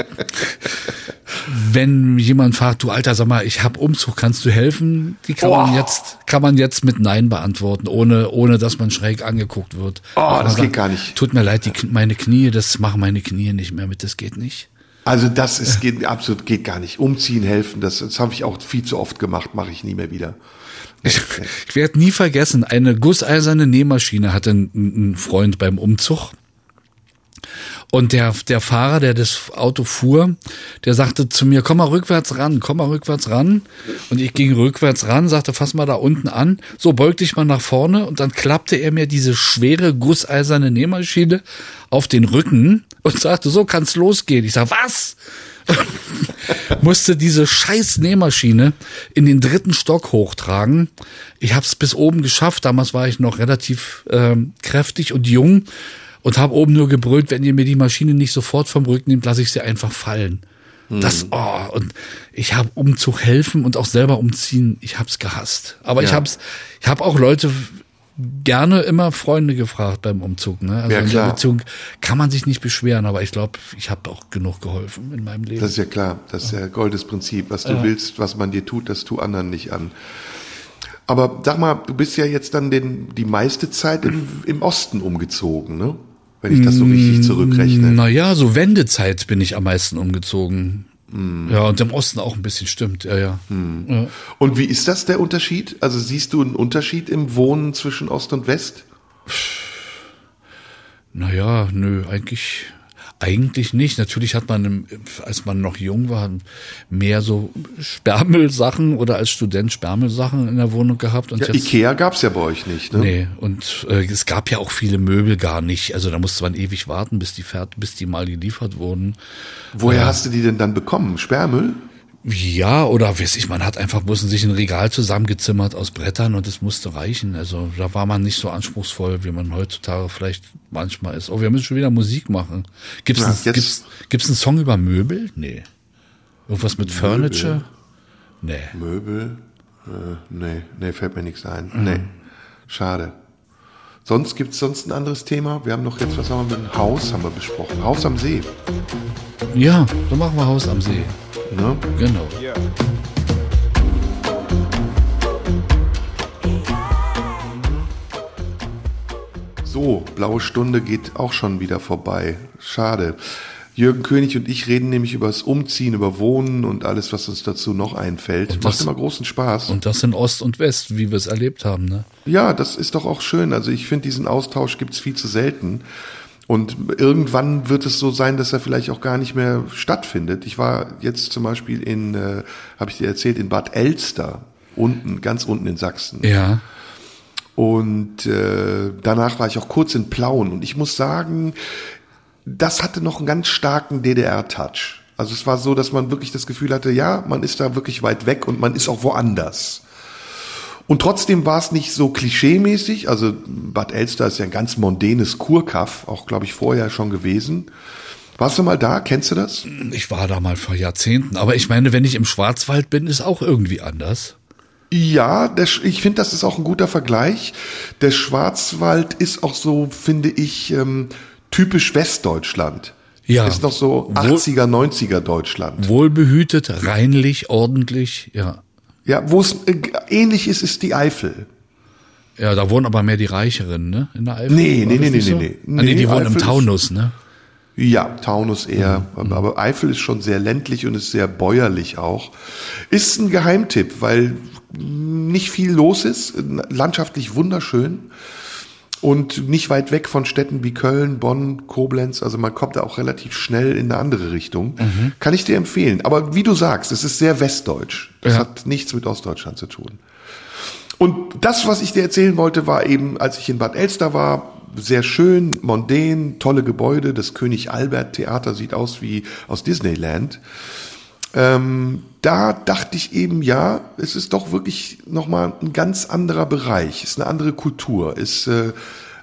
wenn jemand fragt, du Alter, sag mal, ich hab Umzug, kannst du helfen? Die kann man Oh. jetzt, kann man jetzt mit Nein beantworten, ohne, ohne dass man schräg angeguckt wird. Oh, man das geht sagen, gar nicht. Tut mir leid, die, meine Knie, das machen meine Knie nicht mehr mit, das geht nicht. Also das ist geht, absolut geht gar nicht. Umziehen, helfen, das, das habe ich auch viel zu oft gemacht, mache ich nie mehr wieder. Ich, ich werde nie vergessen, eine gusseiserne Nähmaschine hatte ein, Freund beim Umzug. Und der, der Fahrer, der das Auto fuhr, der sagte zu mir, komm mal rückwärts ran, komm mal rückwärts ran. Und ich ging rückwärts ran, sagte, fass mal da unten an. So beugte ich mal nach vorne und dann klappte er mir diese schwere gusseiserne Nähmaschine auf den Rücken und sagte, so kann's losgehen. Ich sag, was? Musste diese scheiß Nähmaschine in den dritten Stock hochtragen. Ich habe es bis oben geschafft. Damals war ich noch relativ ähm, kräftig und jung und habe oben nur gebrüllt, wenn ihr mir die Maschine nicht sofort vom Rücken nehmt, lasse ich sie einfach fallen. Das, oh, und ich habe Umzug helfen und auch selber umziehen, ich hab's gehasst. Aber ich Ja. hab's, ich habe auch Leute gerne immer Freunde gefragt beim Umzug. Ne? Also Ja, in der. Beziehung kann man sich nicht beschweren, aber ich glaube, ich habe auch genug geholfen in meinem Leben. Das ist ja klar, das ist ja goldes Prinzip. Was du willst, was man dir tut, das tu anderen nicht an. Aber sag mal, du bist ja jetzt dann den, die meiste Zeit im, im Osten umgezogen, ne? Wenn ich das so richtig zurückrechne. Naja, so Wendezeit bin ich am meisten umgezogen. Hm. Ja, und im Osten auch ein bisschen, stimmt, ja, ja. ja. Und wie ist das der Unterschied? Also siehst du einen Unterschied im Wohnen zwischen Ost und West? Naja, nö, eigentlich, eigentlich nicht. Natürlich hat man, als man noch jung war, mehr so Spermelsachen oder als Student Spermelsachen in der Wohnung gehabt. Und Ja, jetzt, Ikea gab's ja bei euch nicht, ne? Nee, und äh, es gab ja auch viele Möbel gar nicht. Also da musste man ewig warten, bis die fährt, bis die mal geliefert wurden. Woher hast du die denn dann bekommen? Sperrmüll? Ja, oder weiß ich, man hat einfach bloß sich ein Regal zusammengezimmert aus Brettern und es musste reichen. Also da war man nicht so anspruchsvoll, wie man heutzutage vielleicht manchmal ist. Oh, wir müssen schon wieder Musik machen. Gibt's, Ja, ein, jetzt- gibt's, gibt's einen Song über Möbel? Nee. Irgendwas mit Furniture? Nee. Möbel? Äh, nee, nee, fällt mir nichts ein. Nee, schade. Sonst gibt's sonst ein anderes Thema? Wir haben noch jetzt, was haben wir mit dem Haus haben wir besprochen? Haus am See, Ja, so machen wir Haus am See. ne? Genau. So, blaue Stunde geht auch schon wieder vorbei. Schade. Jürgen König und ich reden nämlich über das Umziehen, über Wohnen und alles, was uns dazu noch einfällt. Und Macht das- immer großen Spaß. Und das in Ost und West, wie wir es erlebt haben, ne? Ja, das ist doch auch schön. Also ich finde, diesen Austausch gibt's viel zu selten. Und irgendwann wird es so sein, dass er vielleicht auch gar nicht mehr stattfindet. Ich war jetzt zum Beispiel in, äh, habe ich dir erzählt, in Bad Elster, unten, ganz unten in Sachsen. Ja. Und äh, danach war ich auch kurz in Plauen. Und ich muss sagen, das hatte noch einen ganz starken DDR-Touch. Also es war so, dass man wirklich das Gefühl hatte, ja, man ist da wirklich weit weg und man ist auch woanders. Und trotzdem war es nicht so klischeemäßig. Also Bad Elster ist ja ein ganz mondänes Kurkaff, auch glaube ich vorher schon gewesen. Warst du mal da? Kennst du das? Ich war da mal vor Jahrzehnten. Aber ich meine, wenn ich im Schwarzwald bin, ist auch irgendwie anders. Ja, der, ich finde, das ist auch ein guter Vergleich. Der Schwarzwald ist auch so, finde ich, ähm, typisch Westdeutschland. Ja. Ist noch so Wohl- 80er, 90er Deutschland. Wohlbehütet, reinlich, ordentlich, ja. Ja, wo es äh, ähnlich ist, ist die Eifel. Ja, da wohnen aber mehr die Reicheren, ne? In der Eifel. Nee, nee, nee, nee, so? nee, nee. Ah, nee, die wohnen im Eifel ist- Taunus, ne? Ja, Taunus eher, aber Eifel ist schon sehr ländlich und ist sehr bäuerlich auch. Ist ein Geheimtipp, weil nicht viel los ist, landschaftlich wunderschön und nicht weit weg von Städten wie Köln, Bonn, Koblenz. Also man kommt da auch relativ schnell in eine andere Richtung. Kann ich dir empfehlen. Aber wie du sagst, es ist sehr westdeutsch. Das Ja. hat nichts mit Ostdeutschland zu tun. Und das, was ich dir erzählen wollte, war eben, als ich in Bad Elster war, sehr schön, mondän, tolle Gebäude. Das König Albert Theater sieht aus wie aus Disneyland. Ähm, da dachte ich eben, ja, es ist doch wirklich nochmal ein ganz anderer Bereich, ist eine andere Kultur, ist äh,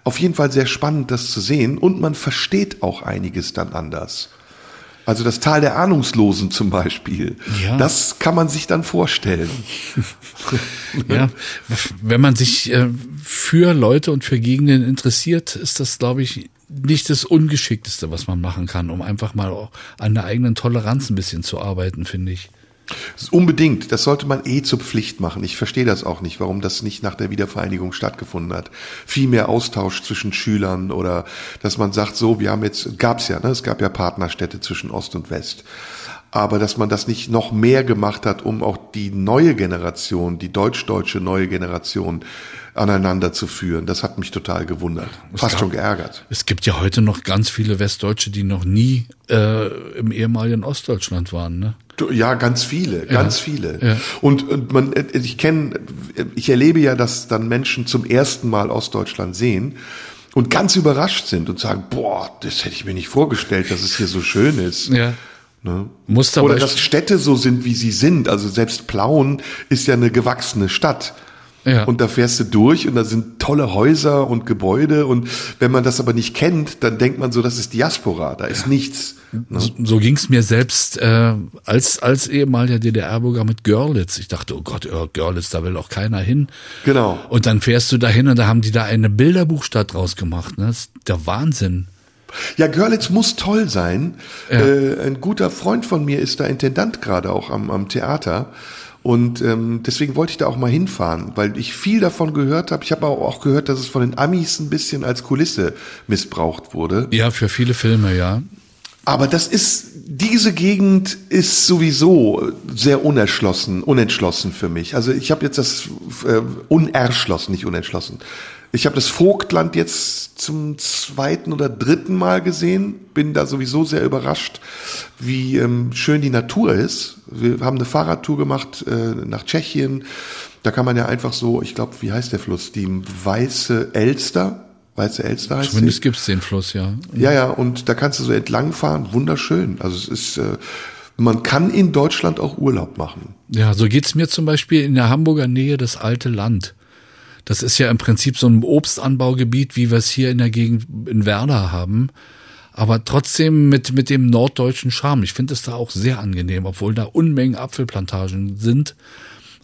auf jeden Fall sehr spannend, das zu sehen und man versteht auch einiges dann anders. Also das Tal der Ahnungslosen zum Beispiel, Ja. das kann man sich dann vorstellen. Ja, wenn man sich äh, für Leute und für Gegenden interessiert, ist das, glaube ich, nicht das Ungeschickteste, was man machen kann, um einfach mal auch an der eigenen Toleranz ein bisschen zu arbeiten, finde ich. Unbedingt, das sollte man eh zur Pflicht machen. Ich verstehe das auch nicht, warum das nicht nach der Wiedervereinigung stattgefunden hat. Viel mehr Austausch zwischen Schülern oder dass man sagt, so, wir haben jetzt, gab's ja, ne, es gab ja Partnerstädte zwischen Ost und West. Aber dass man das nicht noch mehr gemacht hat, um auch die neue Generation, die deutsch-deutsche neue Generation aneinander zu führen, das hat mich total gewundert. Fast gab- schon geärgert. Es gibt ja heute noch ganz viele Westdeutsche, die noch nie äh, im ehemaligen Ostdeutschland waren. Ne? Ja, ganz viele, ganz viele. ja. Und, und man, ich kenne, ich erlebe ja, dass dann Menschen zum ersten Mal Ostdeutschland sehen und ganz überrascht sind und sagen, boah, das hätte ich mir nicht vorgestellt, dass es hier so schön ist. Ja. Ne? Oder dass Städte so sind, wie sie sind. Also selbst Plauen ist ja eine gewachsene Stadt. Ja. Und da fährst du durch und da sind tolle Häuser und Gebäude und wenn man das aber nicht kennt, dann denkt man so, das ist Diaspora, da ist nichts. Ne? So, so ging's mir selbst äh, als als ehemaliger DDR-Bürger mit Görlitz. Ich dachte, oh Gott, oh, Görlitz, da will auch keiner hin. Genau. Und dann fährst du dahin und da haben die da eine Bilderbuchstadt draus gemacht. Ne? Das ist der Wahnsinn. Ja, Görlitz muss toll sein. Ja. Äh, ein guter Freund von mir ist da Intendant gerade auch am, am Theater. Und ähm, deswegen wollte ich da auch mal hinfahren, weil ich viel davon gehört habe. Ich habe aber auch gehört, dass es von den Amis ein bisschen als Kulisse missbraucht wurde. Ja, für viele Filme, ja. Aber das ist, diese Gegend ist sowieso sehr unerschlossen, unentschlossen für mich. Also ich habe jetzt das äh, unerschlossen, nicht unentschlossen. Ich habe das Vogtland jetzt zum zweiten oder dritten Mal gesehen, bin da sowieso sehr überrascht, wie ähm, schön die Natur ist. Wir haben eine Fahrradtour gemacht äh, nach Tschechien. Da kann man ja einfach so, ich glaube, wie heißt der Fluss? Die Weiße Elster. Weiße Elster heißt Zumindest sie. gibt's den Fluss, ja. Ja, ja, und da kannst du so entlang fahren, wunderschön. Also es ist, äh, man kann in Deutschland auch Urlaub machen. Ja, so geht's mir zum Beispiel in der Hamburger Nähe das alte Land. Das ist ja im Prinzip so ein Obstanbaugebiet, wie wir es hier in der Gegend in Werder haben. Aber trotzdem mit, mit dem norddeutschen Charme. Ich finde es da auch sehr angenehm, obwohl da Unmengen Apfelplantagen sind.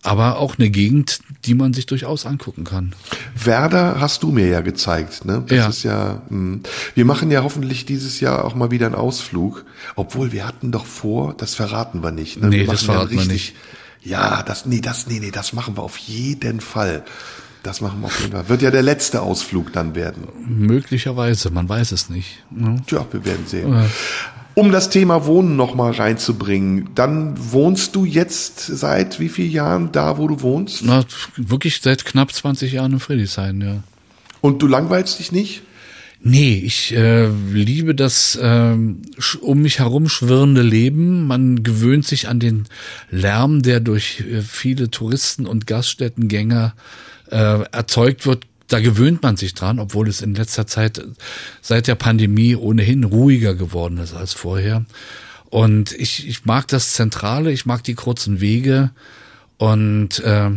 Aber auch eine Gegend, die man sich durchaus angucken kann. Werder hast du mir ja gezeigt, ne? Das Ja. ist ja, mh. wir machen ja hoffentlich dieses Jahr auch mal wieder einen Ausflug. Obwohl wir hatten doch vor, das verraten wir nicht. Ne? Nee, das verraten wir nicht. Ja, das, nee, das, nee, nee, das machen wir auf jeden Fall. Das machen wir auf jeden Fall. Wird ja der letzte Ausflug dann werden. Möglicherweise, man weiß es nicht. ne? Tja, wir werden sehen. Um das Thema Wohnen nochmal reinzubringen, dann wohnst du jetzt seit wie vielen Jahren da, wo du wohnst? Na, wirklich seit knapp 20 Jahren in Friedrichshain, ja. Und du langweilst dich nicht? Nee, ich äh, liebe das sch- um mich herum schwirrende Leben. Man gewöhnt sich an den Lärm, der durch äh, viele Touristen und Gaststättengänger äh, erzeugt wird. Da gewöhnt man sich dran, obwohl es in letzter Zeit seit der Pandemie ohnehin ruhiger geworden ist als vorher. Und ich, ich mag das Zentrale, ich mag die kurzen Wege und äh,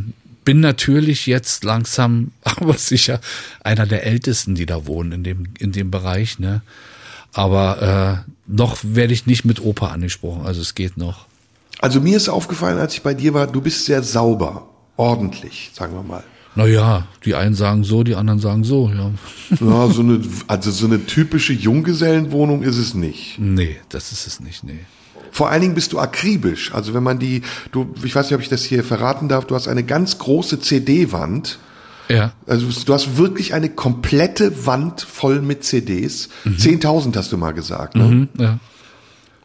bin natürlich jetzt langsam, aber sicher einer der Ältesten, die da wohnen in dem in dem Bereich. Ne, aber äh, noch werde ich nicht mit Opa angesprochen, also es geht noch. Also mir ist aufgefallen, als ich bei dir war, du bist sehr sauber, ordentlich, sagen wir mal. Naja, die einen sagen so, die anderen sagen so. Ja, Ja, so eine, also so eine typische Junggesellenwohnung ist es nicht. nee, das ist es nicht. Nee. Vor allen Dingen bist du akribisch. Also wenn man die, du, ich weiß nicht, ob ich das hier verraten darf, du hast eine ganz große CD-Wand. Ja, Also du hast wirklich eine komplette Wand voll mit CDs. 10.000 hast du mal gesagt. Ne? hm, ja.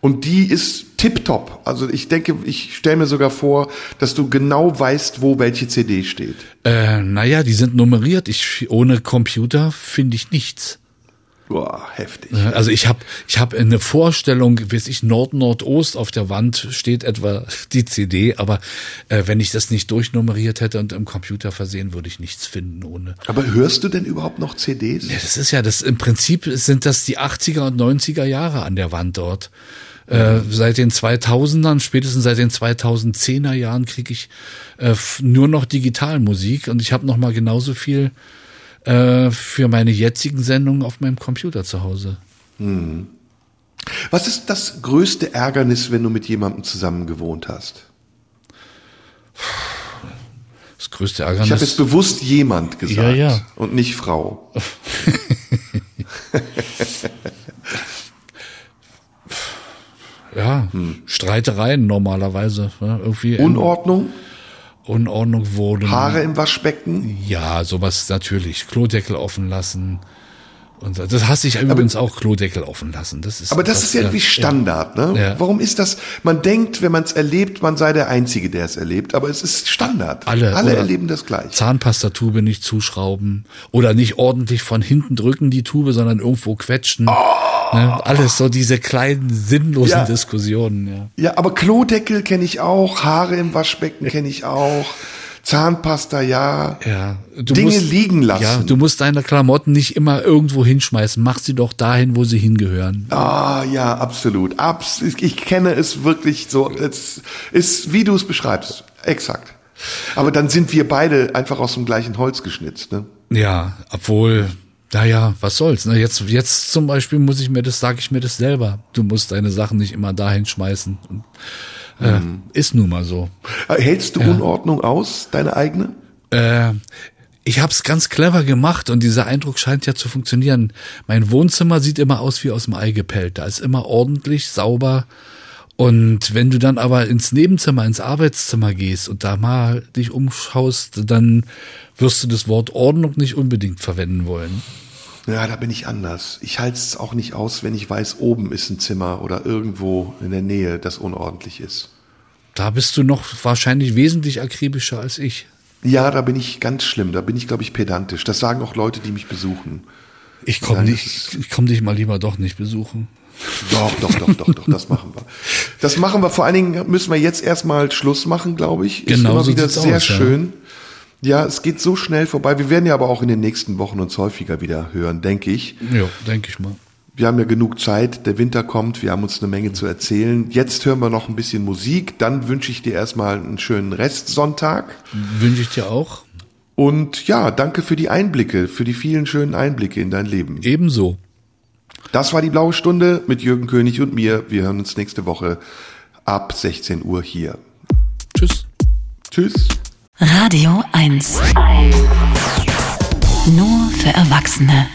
Und die ist tipptopp. Also ich denke, ich stelle mir sogar vor, dass du genau weißt, wo welche CD steht. Äh, naja, die sind nummeriert. Ich ohne Computer finde ich nichts. Boah, heftig. Also ich habe ich hab eine Vorstellung, weiß ich, Nord-Nordost auf der Wand steht etwa die CD, aber äh, wenn ich das nicht durchnummeriert hätte und im Computer versehen, würde ich nichts finden ohne. Aber hörst du denn überhaupt noch CDs? Ja, das ist ja das, im Prinzip sind das die 80er und 90er Jahre an der Wand dort. Äh, seit den 2000ern, spätestens seit den 2010er Jahren kriege ich äh, nur noch Digitalmusik und ich habe noch mal genauso viel äh, für meine jetzigen Sendungen auf meinem Computer zu Hause. Was ist das größte Ärgernis, wenn du mit jemandem zusammen gewohnt hast? Das größte Ich habe Ärgernis. jetzt bewusst jemand gesagt Ja, ja. und nicht Frau. ja, Streitereien normalerweise. Ne? Irgendwie Unordnung, Unordnung wurden. Haare im Waschbecken. Ja, sowas natürlich. Klodeckel offen lassen. Und das hasse ich übrigens auch, Klodeckel offen lassen. Das ist Aber das ist ja irgendwie Standard, ne? Ja. Warum ist das? Man denkt, wenn man es erlebt, man sei der Einzige, der es erlebt, aber es ist Standard. Alle, Alle erleben das gleich. Zahnpastatube nicht zuschrauben oder nicht ordentlich von hinten drücken die Tube, sondern irgendwo quetschen. Ne? Alles so diese kleinen sinnlosen Ja. Diskussionen. Ja. Ja, aber Klodeckel kenne ich auch, Haare im Waschbecken kenne ich auch, Zahnpasta, ja. Ja, du Dinge liegen lassen. Ja, du musst deine Klamotten nicht immer irgendwo hinschmeißen. Mach sie doch dahin, wo sie hingehören. Ah, ja, absolut. Abs ich, ich kenne es wirklich so. Es ist, wie du es beschreibst. Exakt. Aber dann sind wir beide einfach aus dem gleichen Holz geschnitzt, ne? Ja, obwohl, naja, was soll's. Ne? Jetzt, jetzt zum Beispiel muss ich mir das, sage ich mir das selber. Du musst deine Sachen nicht immer dahin schmeißen. Und, äh, Mhm. Ist nun mal so. Äh, Hältst du Unordnung aus, deine eigene? Äh, ich habe es ganz clever gemacht und dieser Eindruck scheint ja zu funktionieren. Mein Wohnzimmer sieht immer aus wie aus dem Ei gepellt. Da ist immer ordentlich, sauber. Und wenn du dann aber ins Nebenzimmer, ins Arbeitszimmer gehst und da mal dich umschaust, dann wirst du das Wort Ordnung nicht unbedingt verwenden wollen. Ja, da bin ich anders. Ich halte es auch nicht aus, wenn ich weiß, oben ist ein Zimmer oder irgendwo in der Nähe, das unordentlich ist. Da bist du noch wahrscheinlich wesentlich akribischer als ich. Ja, da bin ich ganz schlimm. Da bin ich, glaube ich, pedantisch. Das sagen auch Leute, die mich besuchen. Ich komme nicht, ich komm dich mal lieber doch nicht besuchen. Doch, doch, doch, doch, doch, das machen wir. Das machen wir. Vor allen Dingen müssen wir jetzt erstmal Schluss machen, glaube ich. Ist Genau immer so wieder sehr aus, schön. Ja. Es geht so schnell vorbei. Wir werden ja aber auch in den nächsten Wochen uns häufiger wieder hören, denke ich. Ja, denke ich mal. Wir haben ja genug Zeit. Der Winter kommt. Wir haben uns eine Menge zu erzählen. Jetzt hören wir noch ein bisschen Musik. Dann wünsche ich dir erstmal einen schönen Restsonntag. Wünsche ich dir auch. Und ja, danke für die Einblicke, für die vielen schönen Einblicke in dein Leben. Ebenso. Das war die blaue Stunde mit Jürgen König und mir. Wir hören uns nächste Woche ab 16 Uhr hier. Tschüss. Tschüss. Radio 1. Nur für Erwachsene.